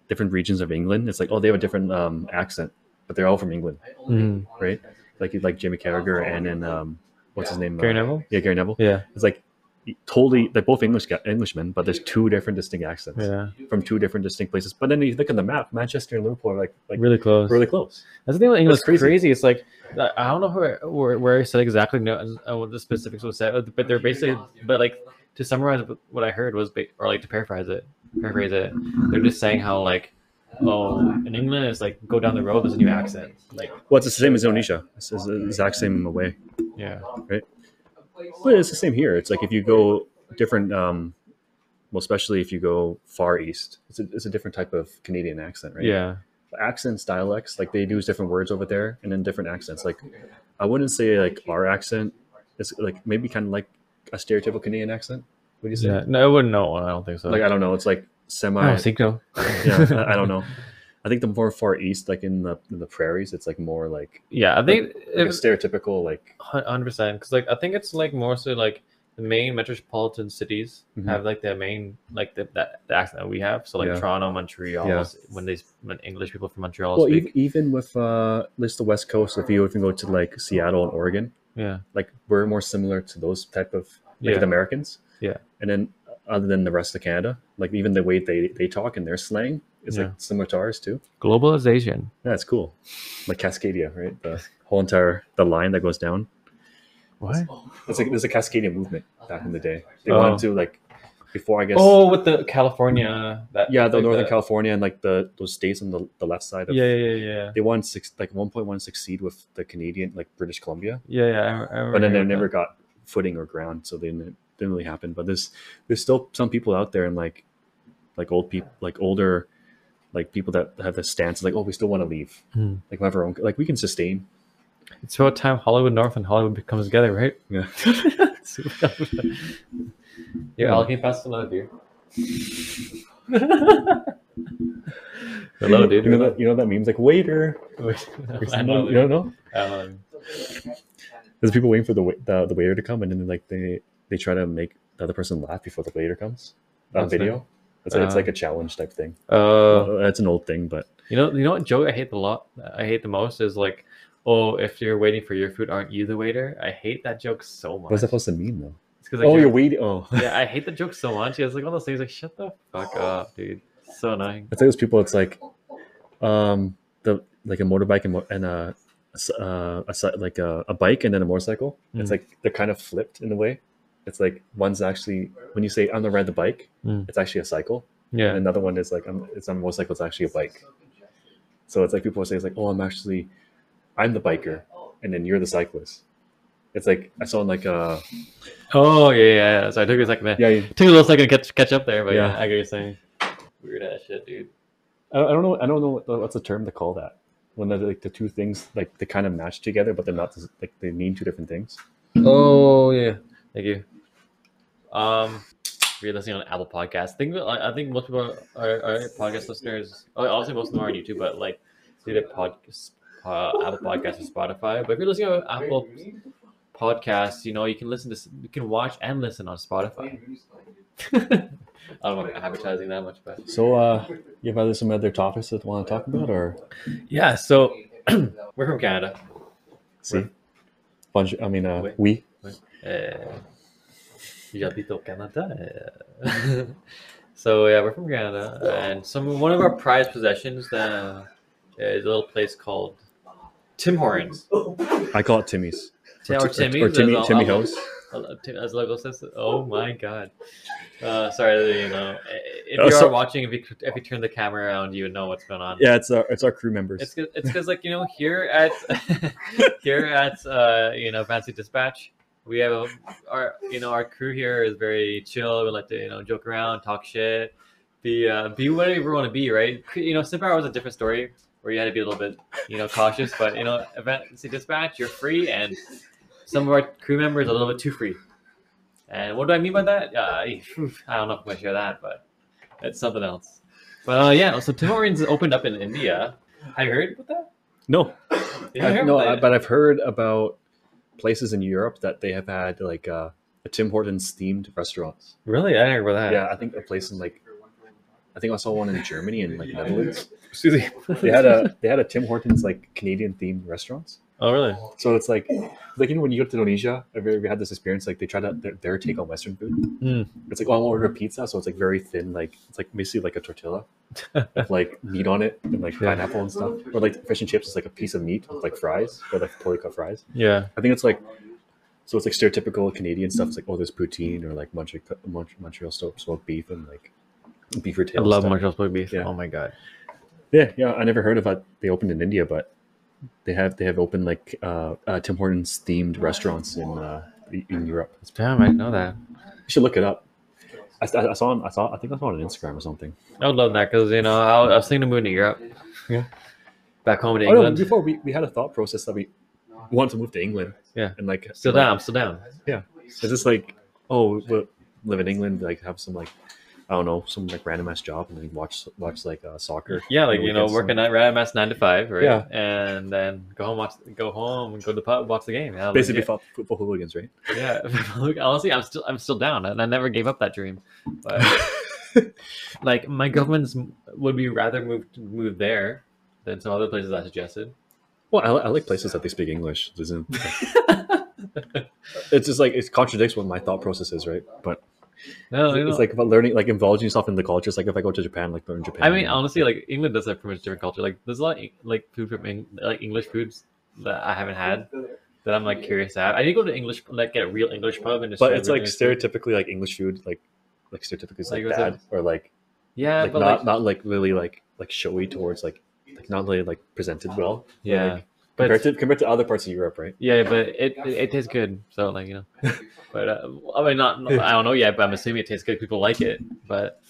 different regions of England. It's like oh they have a different um accent, but they're all from England, Mhm. right? Like like Jimmy Carragher and then um what's his name? Gary Uh, Neville. Yeah, Gary Neville. Yeah, It's like totally they're both English Englishmen, but there's two different distinct accents yeah, from two different distinct places. But then you look at the map, Manchester and Liverpool are like like really close. really close. That's the thing with English. crazy. Crazy. It's like I I don't know where where, where I said exactly no, uh, what the specifics was said, but they're basically but like to summarize what I heard was or like to paraphrase it, paraphrase it. They're just saying how like oh in England it's like go down the road there's a new accent like Well, it's the same as Indonesia. It's the exact same way. yeah Right. But it's the same here. It's like if you go different, um, well, especially if you go far east, it's a, it's a different type of Canadian accent, right? yeah Accents, dialects, like they use different words over there and then different accents. Like I wouldn't say like our accent is like maybe kind of like a stereotypical Canadian accent. What do you say? yeah no I wouldn't know I don't think so Like I don't know. It's like semi. I don't think so yeah, I, I don't know. I think the more far east, like in the in the prairies, it's like more like, yeah I think like a stereotypical like hundred percent because like I think it's like more so like the main metropolitan cities Mhm. have like their main like the that the accent that we have. So like Yeah. Toronto, Montreal, Yeah. when they when English people from Montreal well, speak. even, even with uh, at least the West Coast, if you even go to like Seattle and Oregon, yeah, like we're more similar to those type of like Yeah. the Americans. Yeah. And then other than the rest of Canada, like even the way they they talk and their slang is Yeah. like similar to ours too. globalization. That's cool. Like Cascadia, right? The whole entire the line that goes down. What? It's like there's a Cascadia movement back in the day. They Oh. wanted to like before I guess Oh, with the California that yeah the like Northern the- California and like the those states on the, the left side of Yeah, yeah, yeah, yeah, they won six like 1.1 succeed with the Canadian like British Columbia, yeah, yeah. I, I but then they never that. got footing or ground, so they didn't, didn't really happen. But there's there's still some people out there and like like old people like older like people that have the stance like oh we still want to leave Hmm. like we have our own like we can sustain It's about time Hollywood North and Hollywood comes together, right? yeah yeah, Al, can you pass another beer? Hello, dude. you know that you know that meme's like waiter I know, you don't know Um, there's people waiting for the, the the waiter to come and then like they they try to make the other person laugh before the waiter comes on video it's like, it's Uh, like a challenge type thing uh, that's an old thing but you know, you know what joke I hate the lot. I hate the most is like, oh, if you're waiting for your food, aren't you the waiter? I hate that joke so much. what's that supposed to mean though It's like, oh you're- you're waiting oh yeah, I hate the joke so much. It's like one of those things like, shut the fuck up, dude. So annoying. It's like those people. It's like, um, the like a motorbike and, and a, uh, a like a, a bike and then a motorcycle. It's Mm. like they're kind of flipped in a way. It's like one's actually when you say I'm gonna ride the bike, Mm. it's actually a cycle, Yeah. and another one is like I'm, it's on a motorcycle. It's actually a bike. So it's like people say it's like, oh, I'm actually, I'm the biker, and then you're the cyclist. It's like I saw in like a. Oh yeah, yeah. yeah. So I took a second. yeah It took a little second to catch catch up there, but yeah, Yeah. I get what you're saying. Weird ass shit, dude. I don't I don't know I don't know what what's the term to call that when the like the two things like they kind of match together but they're not like they mean two different things. Oh yeah. Thank you. Um, if you're listening on Apple Podcasts, I think I I think most people are, are podcast listeners. oh, Obviously, most of them are on YouTube, but like either pod, uh, Apple Podcasts or Spotify. But if you're listening on Apple Podcasts, you know you can listen to you can watch and listen on Spotify. I don't want to advertising that much, but So, uh, you have other some other topics that you want to talk about, or yeah. So we're from Canada. see, bunch? I mean, uh, Wait. we. Euh, J'habite au Canada. so yeah, we're from Canada, and some one of our prized possessions uh, is a little place called Tim Hortons. I call it Timmy's. Or, Ti- Timmy's, or Timmy, Timmy I'll- House. As logo says, oh my god. Uh, sorry, you know, if Oh, you so- are watching, if you if you turn the camera around, you would know what's going on. Yeah, it's our it's our crew members. It's it's because like you know here at here at uh you know Vancity Dispatch we have a, our you know our crew here is very chill. We like to you know joke around, talk shit, be uh, be whatever you want to be, right? You know, Simp Hour was a different story where you had to be a little bit you know cautious, but you know Vancity Dispatch you're free, and some of our crew members are a little bit too free. And what do I mean by that? Uh, I don't know if I'm gonna share that, but it's something else. But uh, yeah, so Tim Hortons opened up in India. Have you heard about that? no, I've, no, I, but I've heard about places in Europe that they have had like uh, a Tim Hortons themed restaurants. really, I didn't hear that. Yeah, I think a place in like, I think I saw one in Germany and like Netherlands. Excuse me. They had a they had a Tim Hortons like Canadian themed restaurants. Oh, really? So it's like, like you know when you go to Indonesia, you ever had this experience? Like they try to their, their take on Western food. Mm. It's like oh, I want to order a pizza, so it's like very thin, like it's like basically like a tortilla, with like meat on it and like pineapple and stuff. Or like fish and chips is like a piece of meat with like fries or like poorly cut fries. Yeah. I think it's like so it's like stereotypical Canadian stuff. It's like oh, there's poutine or like Montreal Montreal smoked smoked beef and like beef or I love stuff. Montreal smoked beef. Yeah. Oh my god. Yeah, yeah. I never heard about they opened in India, but they have they have opened like uh, uh, Tim Hortons themed restaurants in uh, in Europe. Damn, I didn't know that. You should look it up. I, I saw on, I saw I think I saw it on Instagram or something. I would love that because you know I was, I was thinking of moving to Europe. Yeah. Back home to Oh no! England. Before we, we had a thought process that we want to move to England. Yeah. and like still like, down. Still down. Yeah, is this like oh we'll live in England like have some like I don't know some like random ass job and then watch watch like uh, soccer. Yeah, like you know, working at Rad Mass nine to five, right? Yeah. And then go home, watch, go home, and go to the pub, watch the game. Yeah, like, basically yeah. football, hooligans, right? Yeah, honestly, I'm still I'm still down, and I never gave up that dream. But like my girlfriend's would be rather move move there than some other places I suggested. Well, I, I like places that they speak English. It it's just like it contradicts what my thought process is, right? But no, you it's like about learning, like indulging yourself in the cultures. Like if I go to Japan, like learn Japan. I mean, honestly, like England does have pretty much different culture. Like there's a lot of, like food from Eng- like English foods that I haven't had that I'm like curious to have. I need to go to English like get a real English pub and just. but it's like English food. stereotypically like English food, like like stereotypically Like, like, bad or like Yeah, like but not like not like really like like showy towards like like not really like presented well. Yeah, like, but compared to compared to other parts of Europe, right? yeah, but it, it it tastes good. So like you know, but uh, I mean not I don't know yet, but I'm assuming it tastes good. People like it, but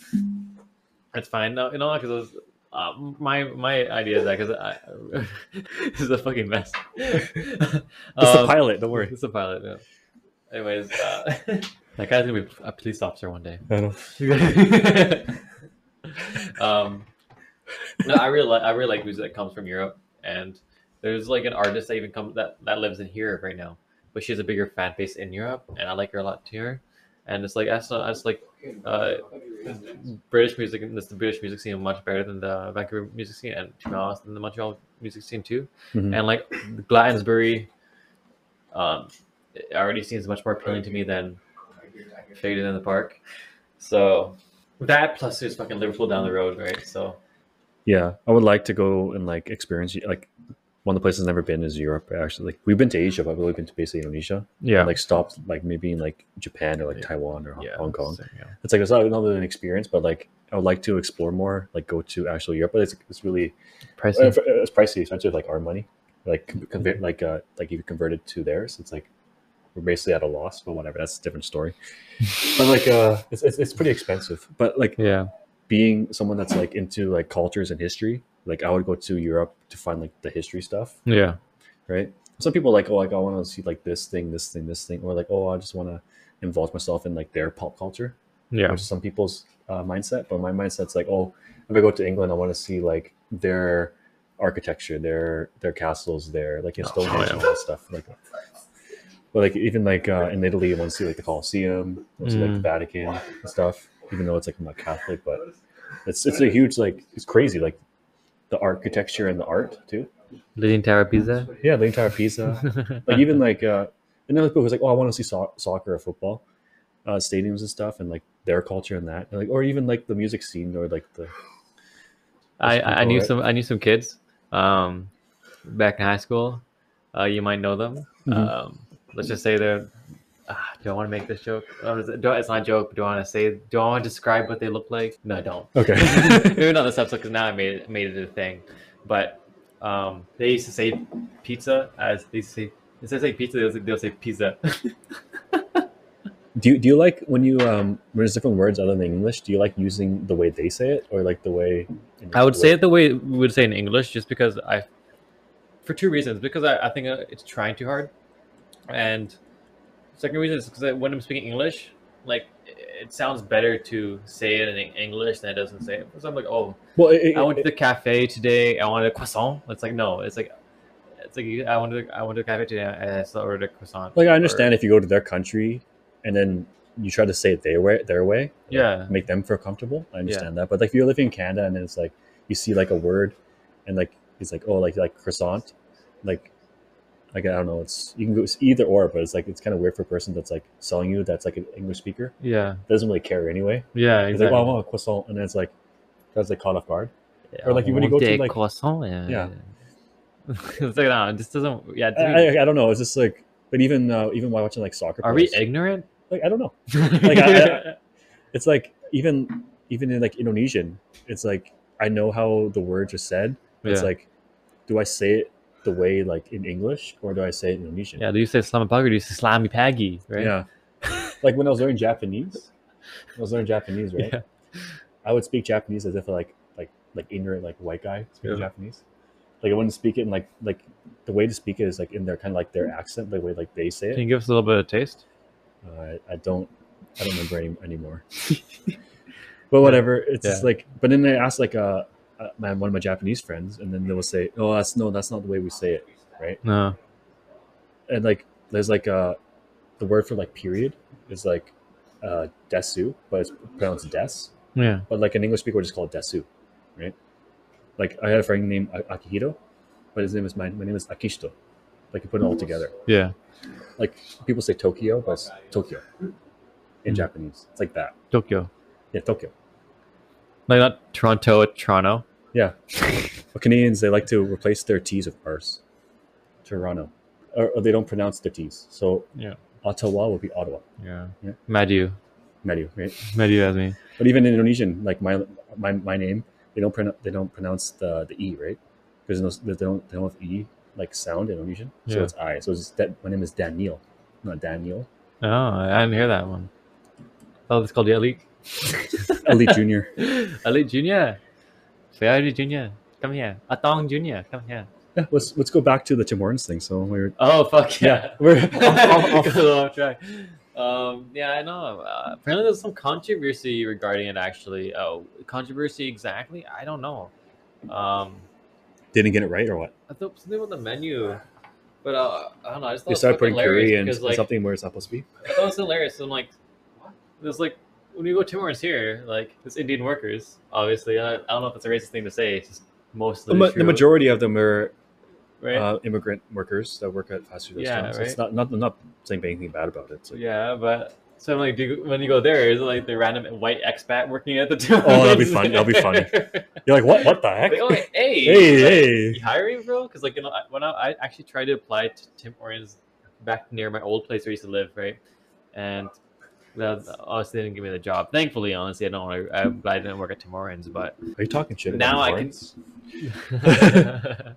it's fine. No, you know, because uh, my my idea is that because I this is a fucking mess. It's Um, the pilot. Don't worry. It's a pilot. Yeah. Anyways, uh, that guy's gonna be a police officer one day. I know. um, no, I really like I really like music that comes from Europe, and there's like an artist that even comes that that lives in here right now, but she has a bigger fan base in Europe, and I like her a lot too. And it's like I just, I like uh, British music, and this the British music scene much better than the Vancouver music scene, and to be honest, than the Montreal music scene too. Mhm. And like Glastonbury, um, it already seems much more appealing to me than Fvded in the Park. So that plus there's fucking Liverpool down the road, right? So Yeah, I would like to go and like experience like one of the places I've never been is Europe. Actually, like we've been to Asia, but we've only been to basically Indonesia. yeah, And, like stopped like maybe in like Japan or like Yeah. Taiwan or yeah, Hong Kong. so, yeah. It's like it's not another an experience, but like I would like to explore more, like go to actual Europe. But it's it's really Pricey. uh, it's pricey, especially with, like our money. Like con- convert like uh like if you convert it to theirs, it's like we're basically at a loss. But whatever, that's a different story. but like uh, it's, it's it's pretty expensive. But like yeah, being someone that's like into like cultures and history, like I would go to Europe to find like the history stuff, yeah, right? Some people like, oh, like I want to see like this thing, this thing, this thing, or like, oh, I just want to involve myself in like their pop culture, Yeah. which is some people's uh, mindset. But my mindset's like, oh, if I go to England, I want to see like their architecture, their their castles, their like you know, Oh, yeah. and stuff. Like, but like even like uh, in Italy, I want to see like the Colosseum, I want to see like the Mm. Vatican and stuff. Even though it's like I'm not Catholic, but it's it's a huge like it's crazy like the architecture and the art too. Of Pisa. Yeah, the entire Pisa. like even like uh, then people was like, oh, I want to see so- soccer or football, uh, stadiums and stuff, and like their culture and that, and, like or even like the music scene or like the I, Those I knew right? some I knew some kids um, back in high school. Uh, you might know them. Mhm. Um, let's just say they're. Ah, do I want to make this joke? Oh, it- do it's not a joke. But do I want to say? Do I want to describe what they look like? No, I don't. okay. Maybe not this episode because now I made it made it a thing. But um, they used to say pizza as they used to say instead of saying pizza, they'll say, they'll say pizza. do you do you like when you um when there's different words other than English? Do you like using the way they say it or like the way? I would say it the way we would say in English, just because I, for two reasons. Because I, I think uh, it's trying too hard, and second reason is because when I'm speaking English, like it sounds better to say it in English than it doesn't say it. So I'm like, oh, Well, it, it, I went to the cafe today. I wanted a croissant. It's like no, it's like, it's like I wanted I went to the cafe today. and I still ordered a croissant. like I Or- understand if you go to their country and then you try to say it their way, their way, like, Yeah. make them feel comfortable. I understand that, but like if you're living in Canada and it's like you see like a word, and like it's like oh like like croissant, like like I don't know, it's you can go it's either or, but it's like it's kind of weird for a person that's like selling you that's like an English speaker Yeah, doesn't really care anyway. yeah, It's exactly. like oh, I want a croissant, and then it's like that's like caught off guard. Yeah, or like when you go to, like- croissants, yeah. Yeah. it's like no, it just doesn't. Yeah, I, I, I don't know. It's just like, but even uh, even while watching like soccer, are we ignorant? like I don't know. Like, I- it's like even even in like Indonesian, it's like I know how the words are said. but It's Yeah. like, do I say it the way like in English or do I say it in Indonesian? Yeah, do you say selamat or do you say salami pagi, right? Yeah. like when I was learning Japanese, when I was learning Japanese, right? Yeah. I would speak Japanese as if like like like ignorant like white guy speaking Yeah. Japanese. Like I wouldn't speak it in like like the way to speak it is like in their kind of like their accent, the way like they say it. Can you give us a little bit of taste? Uh, I, I don't I don't remember any, anymore. but whatever, it's just Yeah. like. But then I asked like uh, uh my one of my Japanese friends, and then they will say, "Oh, that's no, that's not the way we say it, right?" No. And like there's like uh the word for like period is like uh desu, but it's pronounced des. Yeah. But like an English speaker would just call it desu, right? Like I had a friend named A- Akihito, but his name is my, my name is Akishito. Like you put it all together. Yeah. Like people say Tokyo, but it's Tokyo in Mm. Japanese. It's like that. Tokyo. Yeah, Tokyo. Like not Toronto, it's Toronto. Yeah. But Canadians they like to replace their T's with R's. Toronto. Or, or they don't pronounce the T's. So Yeah. Ottawa would be Ottawa. Yeah. Yeah. Madu. Madu, right? Madu as me. But even in Indonesian, like my my, my name, they don't pronounce they don't pronounce the, the e right because they don't they don't have e like sound in Indonesian, so Yeah. it's i. So it's that my name is Daniel, not Daniel. Oh, I didn't hear that one. Oh, it's called the Elite. Junior. Elite Junior. Ferrari Junior. Come here. Atong Junior. Come here. Yeah, let's let's go back to the Tim Hortons thing. So we're Oh, fuck yeah. yeah we're off, off, off. Track. Um, yeah, I know. Uh, apparently, there's some controversy regarding it. Actually, oh, controversy exactly? I don't know. Um, didn't get it right or what? I thought something about the menu, but uh, I don't know. I just thought They started putting curry and like, something where it's not supposed to be. I thought it was hilarious. I'm like, there's like when you go to Tim here, like it's Indian workers. Obviously, I, I don't know if it's a racist thing to say. It's just mostly The, ma- the majority of them are right? uh, immigrant workers that work at fast food restaurants. Yeah, restaurants. It's not not I'm not saying anything bad about it. So. Yeah, but so I'm like, do you, when you go there, is it like the random white expat working at the Tim Oh, that'll be Hortons? fun- that'll be funny. You're like, what? What the heck? Like, oh, hey, Hey, like, hey. you hiring, bro? Because like, you know, when I, I actually tried to apply to Tim Hortons back near my old place where I used to live, right? And that obviously they didn't give me the job. Thankfully, honestly, I don't. want to- I'm glad I didn't work at Tim Hortons, but Are you talking shit? Now I can-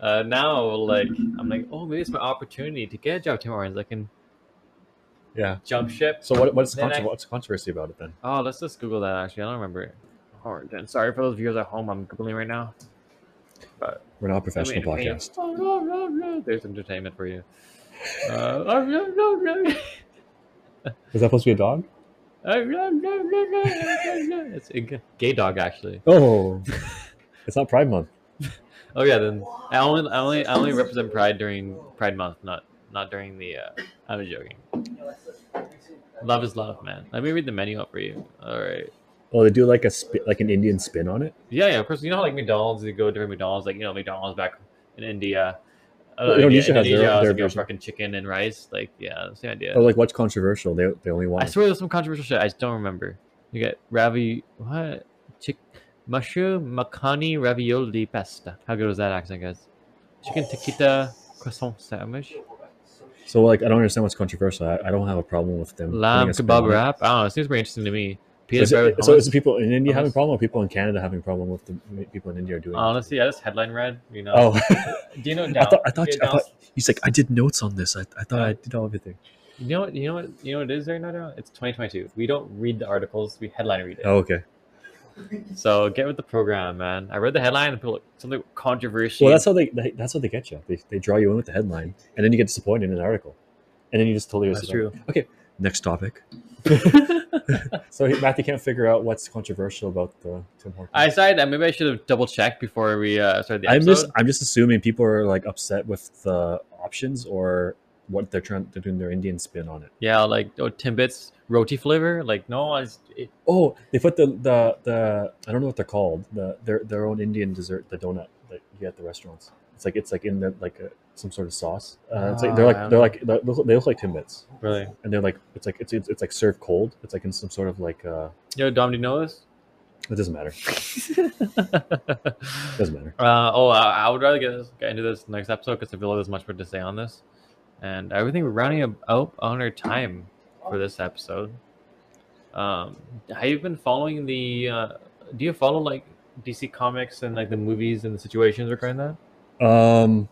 uh, now, like, I'm like, oh, maybe it's my opportunity to get a job at Tim Hortons. I can Yeah. jump ship. So what? What's Then I- what's the controversy about it then? Oh, let's just Google that. Actually, I don't remember. All right, then. Sorry for those viewers at home. I'm googling right now. But we're not a professional podcast. There's entertainment for you. Uh, Is that supposed to be a dog? it's a gay dog, actually. Oh, it's not Pride Month. Oh yeah, then I only I only I only represent Pride during Pride Month, not not during the. Uh, I'm joking. Love is love, man. Let me read the menu up for you. All right. Oh, they do like a spin, like an Indian spin on it. Yeah, yeah. Of course, you know how like McDonald's, you go to McDonald's, like you know McDonald's back in India. Uh, Indonesia has their- Indonesia has, their version. fucking chicken and rice. Like, yeah, same idea. Oh, like what's controversial? They they only want. I swear there's some controversial shit. I just don't remember. You get ravi what chick mushroom makhani ravioli pasta. How good was that accent, guys? Chicken tikita croissant sandwich. So like I don't understand what's controversial. I, I don't have a problem with them. Lamb kebab wrap. I don't know. It seems pretty interesting to me. So Peanut is, it, so is it people in India having a problem, or people in Canada having a problem with the people in India are doing? it? Honestly, I just headline read. You know. Oh, Do you know? I thought I thought, yeah, I thought he's like I did notes on this. I, I thought I did all everything. You know what? You know what? You know what it is right now? It's 2022. We don't read the articles. We headline read it. Oh, okay. So get with the program, man. I read the headline and people something controversial. Well, that's how they, they that's how they get you. They, they draw you in with the headline, and then you get disappointed in an article, and then you just totally. That's true. Okay, next topic. So he- Matthew can't figure out what's controversial about the Tim Hortons. I decided that maybe I should have double checked before we uh, started the episode. I'm just I'm just assuming people are like upset with the options or what they're trying they're doing their Indian spin on it. Yeah, like oh, Timbits roti flavor. Like no, I just, it, Oh, they put the the the I don't know what they're called the their their own Indian dessert the donut that you get at the restaurants. It's like it's like in the like a, some sort of sauce. Uh, it's like they're Ah, like they're like they look, they look like timbits, really. and they're like it's like it's, it's it's like served cold. It's like in some sort of like uh Yo, Dom, do you know this? it doesn't matter. It doesn't matter. uh, oh, I, I would rather get, this, get into this next episode because I feel like there's much more to say on this, and I think we're rounding up out on our time for this episode. Um, have you been following the? Uh, do you follow like DC Comics and like the movies and the situations regarding that? Um,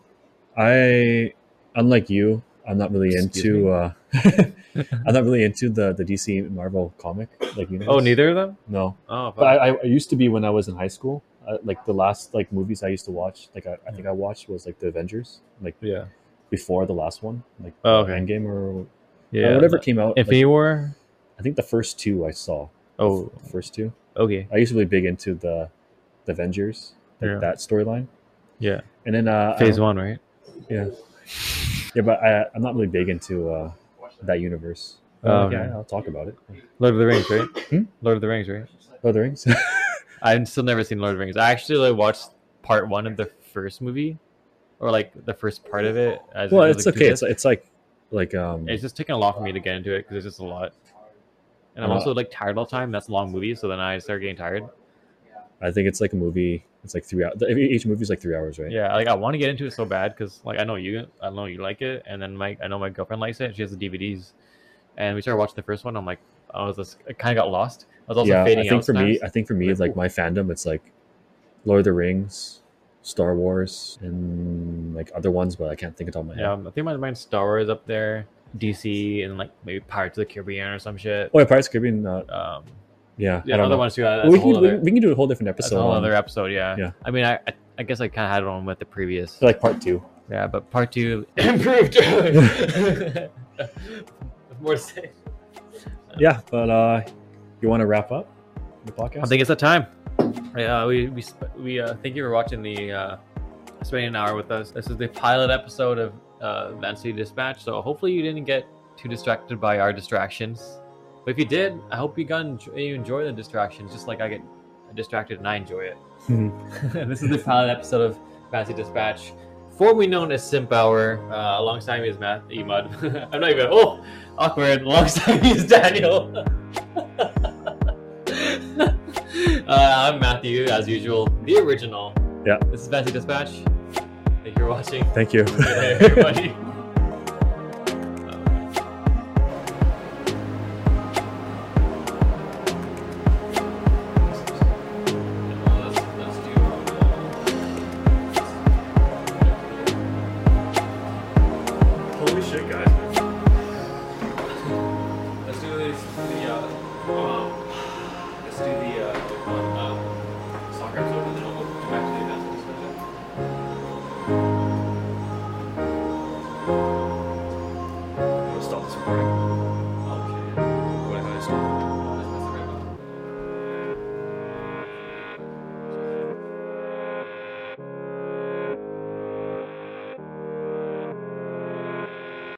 I unlike you, I'm not really Excuse into uh, I'm not really into the the DC Marvel comic like universe. Oh, neither of them. No, Oh, but I, I used to be when I was in high school. Uh, like the last like movies I used to watch, like I, I think I watched was like the Avengers, like yeah, before the last one, like Oh, okay. Endgame or yeah. whatever came out. like, Infinity War. I think the first two I saw. Oh, The first two. okay. I used to be big into the, the Avengers, like Yeah. that storyline, Yeah, and then uh, Phase one, right? Yeah, yeah, but I, I'm not really big into uh, that universe. Uh. Yeah, I'll talk about it. Lord of the Rings, right? Hmm? Lord of the Rings, right? Lord of the Rings. I've still never seen Lord of the Rings. I actually like, watched part one of the first movie, or like the first part of it. As well, it was, it's like, okay. It's it's like like um It's just taking a lot for me to get into it because it's just a lot. And I'm Uh, also like tired all the time. That's a long movie, so then I start getting tired. I think it's like a movie. It's like three hours. Each movie is like three hours, right? Yeah, like I want to get into it so bad because like I know you, I know you like it, and then my I know my girlfriend likes it. She has the DVDs, and we started watching the first one. I'm like, I was just I kind of got lost. I was also yeah. I think out. for me. I think for me, Like, like my fandom, it's like Lord of the Rings, Star Wars, and like other ones, but I can't think of all my head. yeah, I think my mine's Star Wars up there, DC, and like maybe Pirates of the Caribbean or some shit. Oh, yeah, Pirates of the Caribbean. Uh, Um, yeah, yeah, I don't other know. ones too. That's we, can, other, we can do a whole different episode. a whole other episode. Yeah. Yeah. I mean, I I, I guess I kind of had one with the previous. so, like part two. Yeah, but part two improved. More to say. Yeah, but uh, you want to wrap up the podcast? I think it's that time. Uh, we we we uh, thank you for watching the uh, spending an hour with us. This is the pilot episode of uh, Vancity Dispatch. So hopefully you didn't get too distracted by our distractions. But if you did, I hope you got enjoy, you enjoy the distractions, just like I get distracted and I enjoy it. Mhm. this is the pilot episode of Vancity Dispatch, formerly known as Simp Hour. Uh, alongside me is Matt Emud. I'm not even. Oh, awkward. Alongside me is Daniel. uh, I'm Matthew, as usual, the original. Yeah. This is Vancity Dispatch. Thank you for watching. Thank you. Everybody.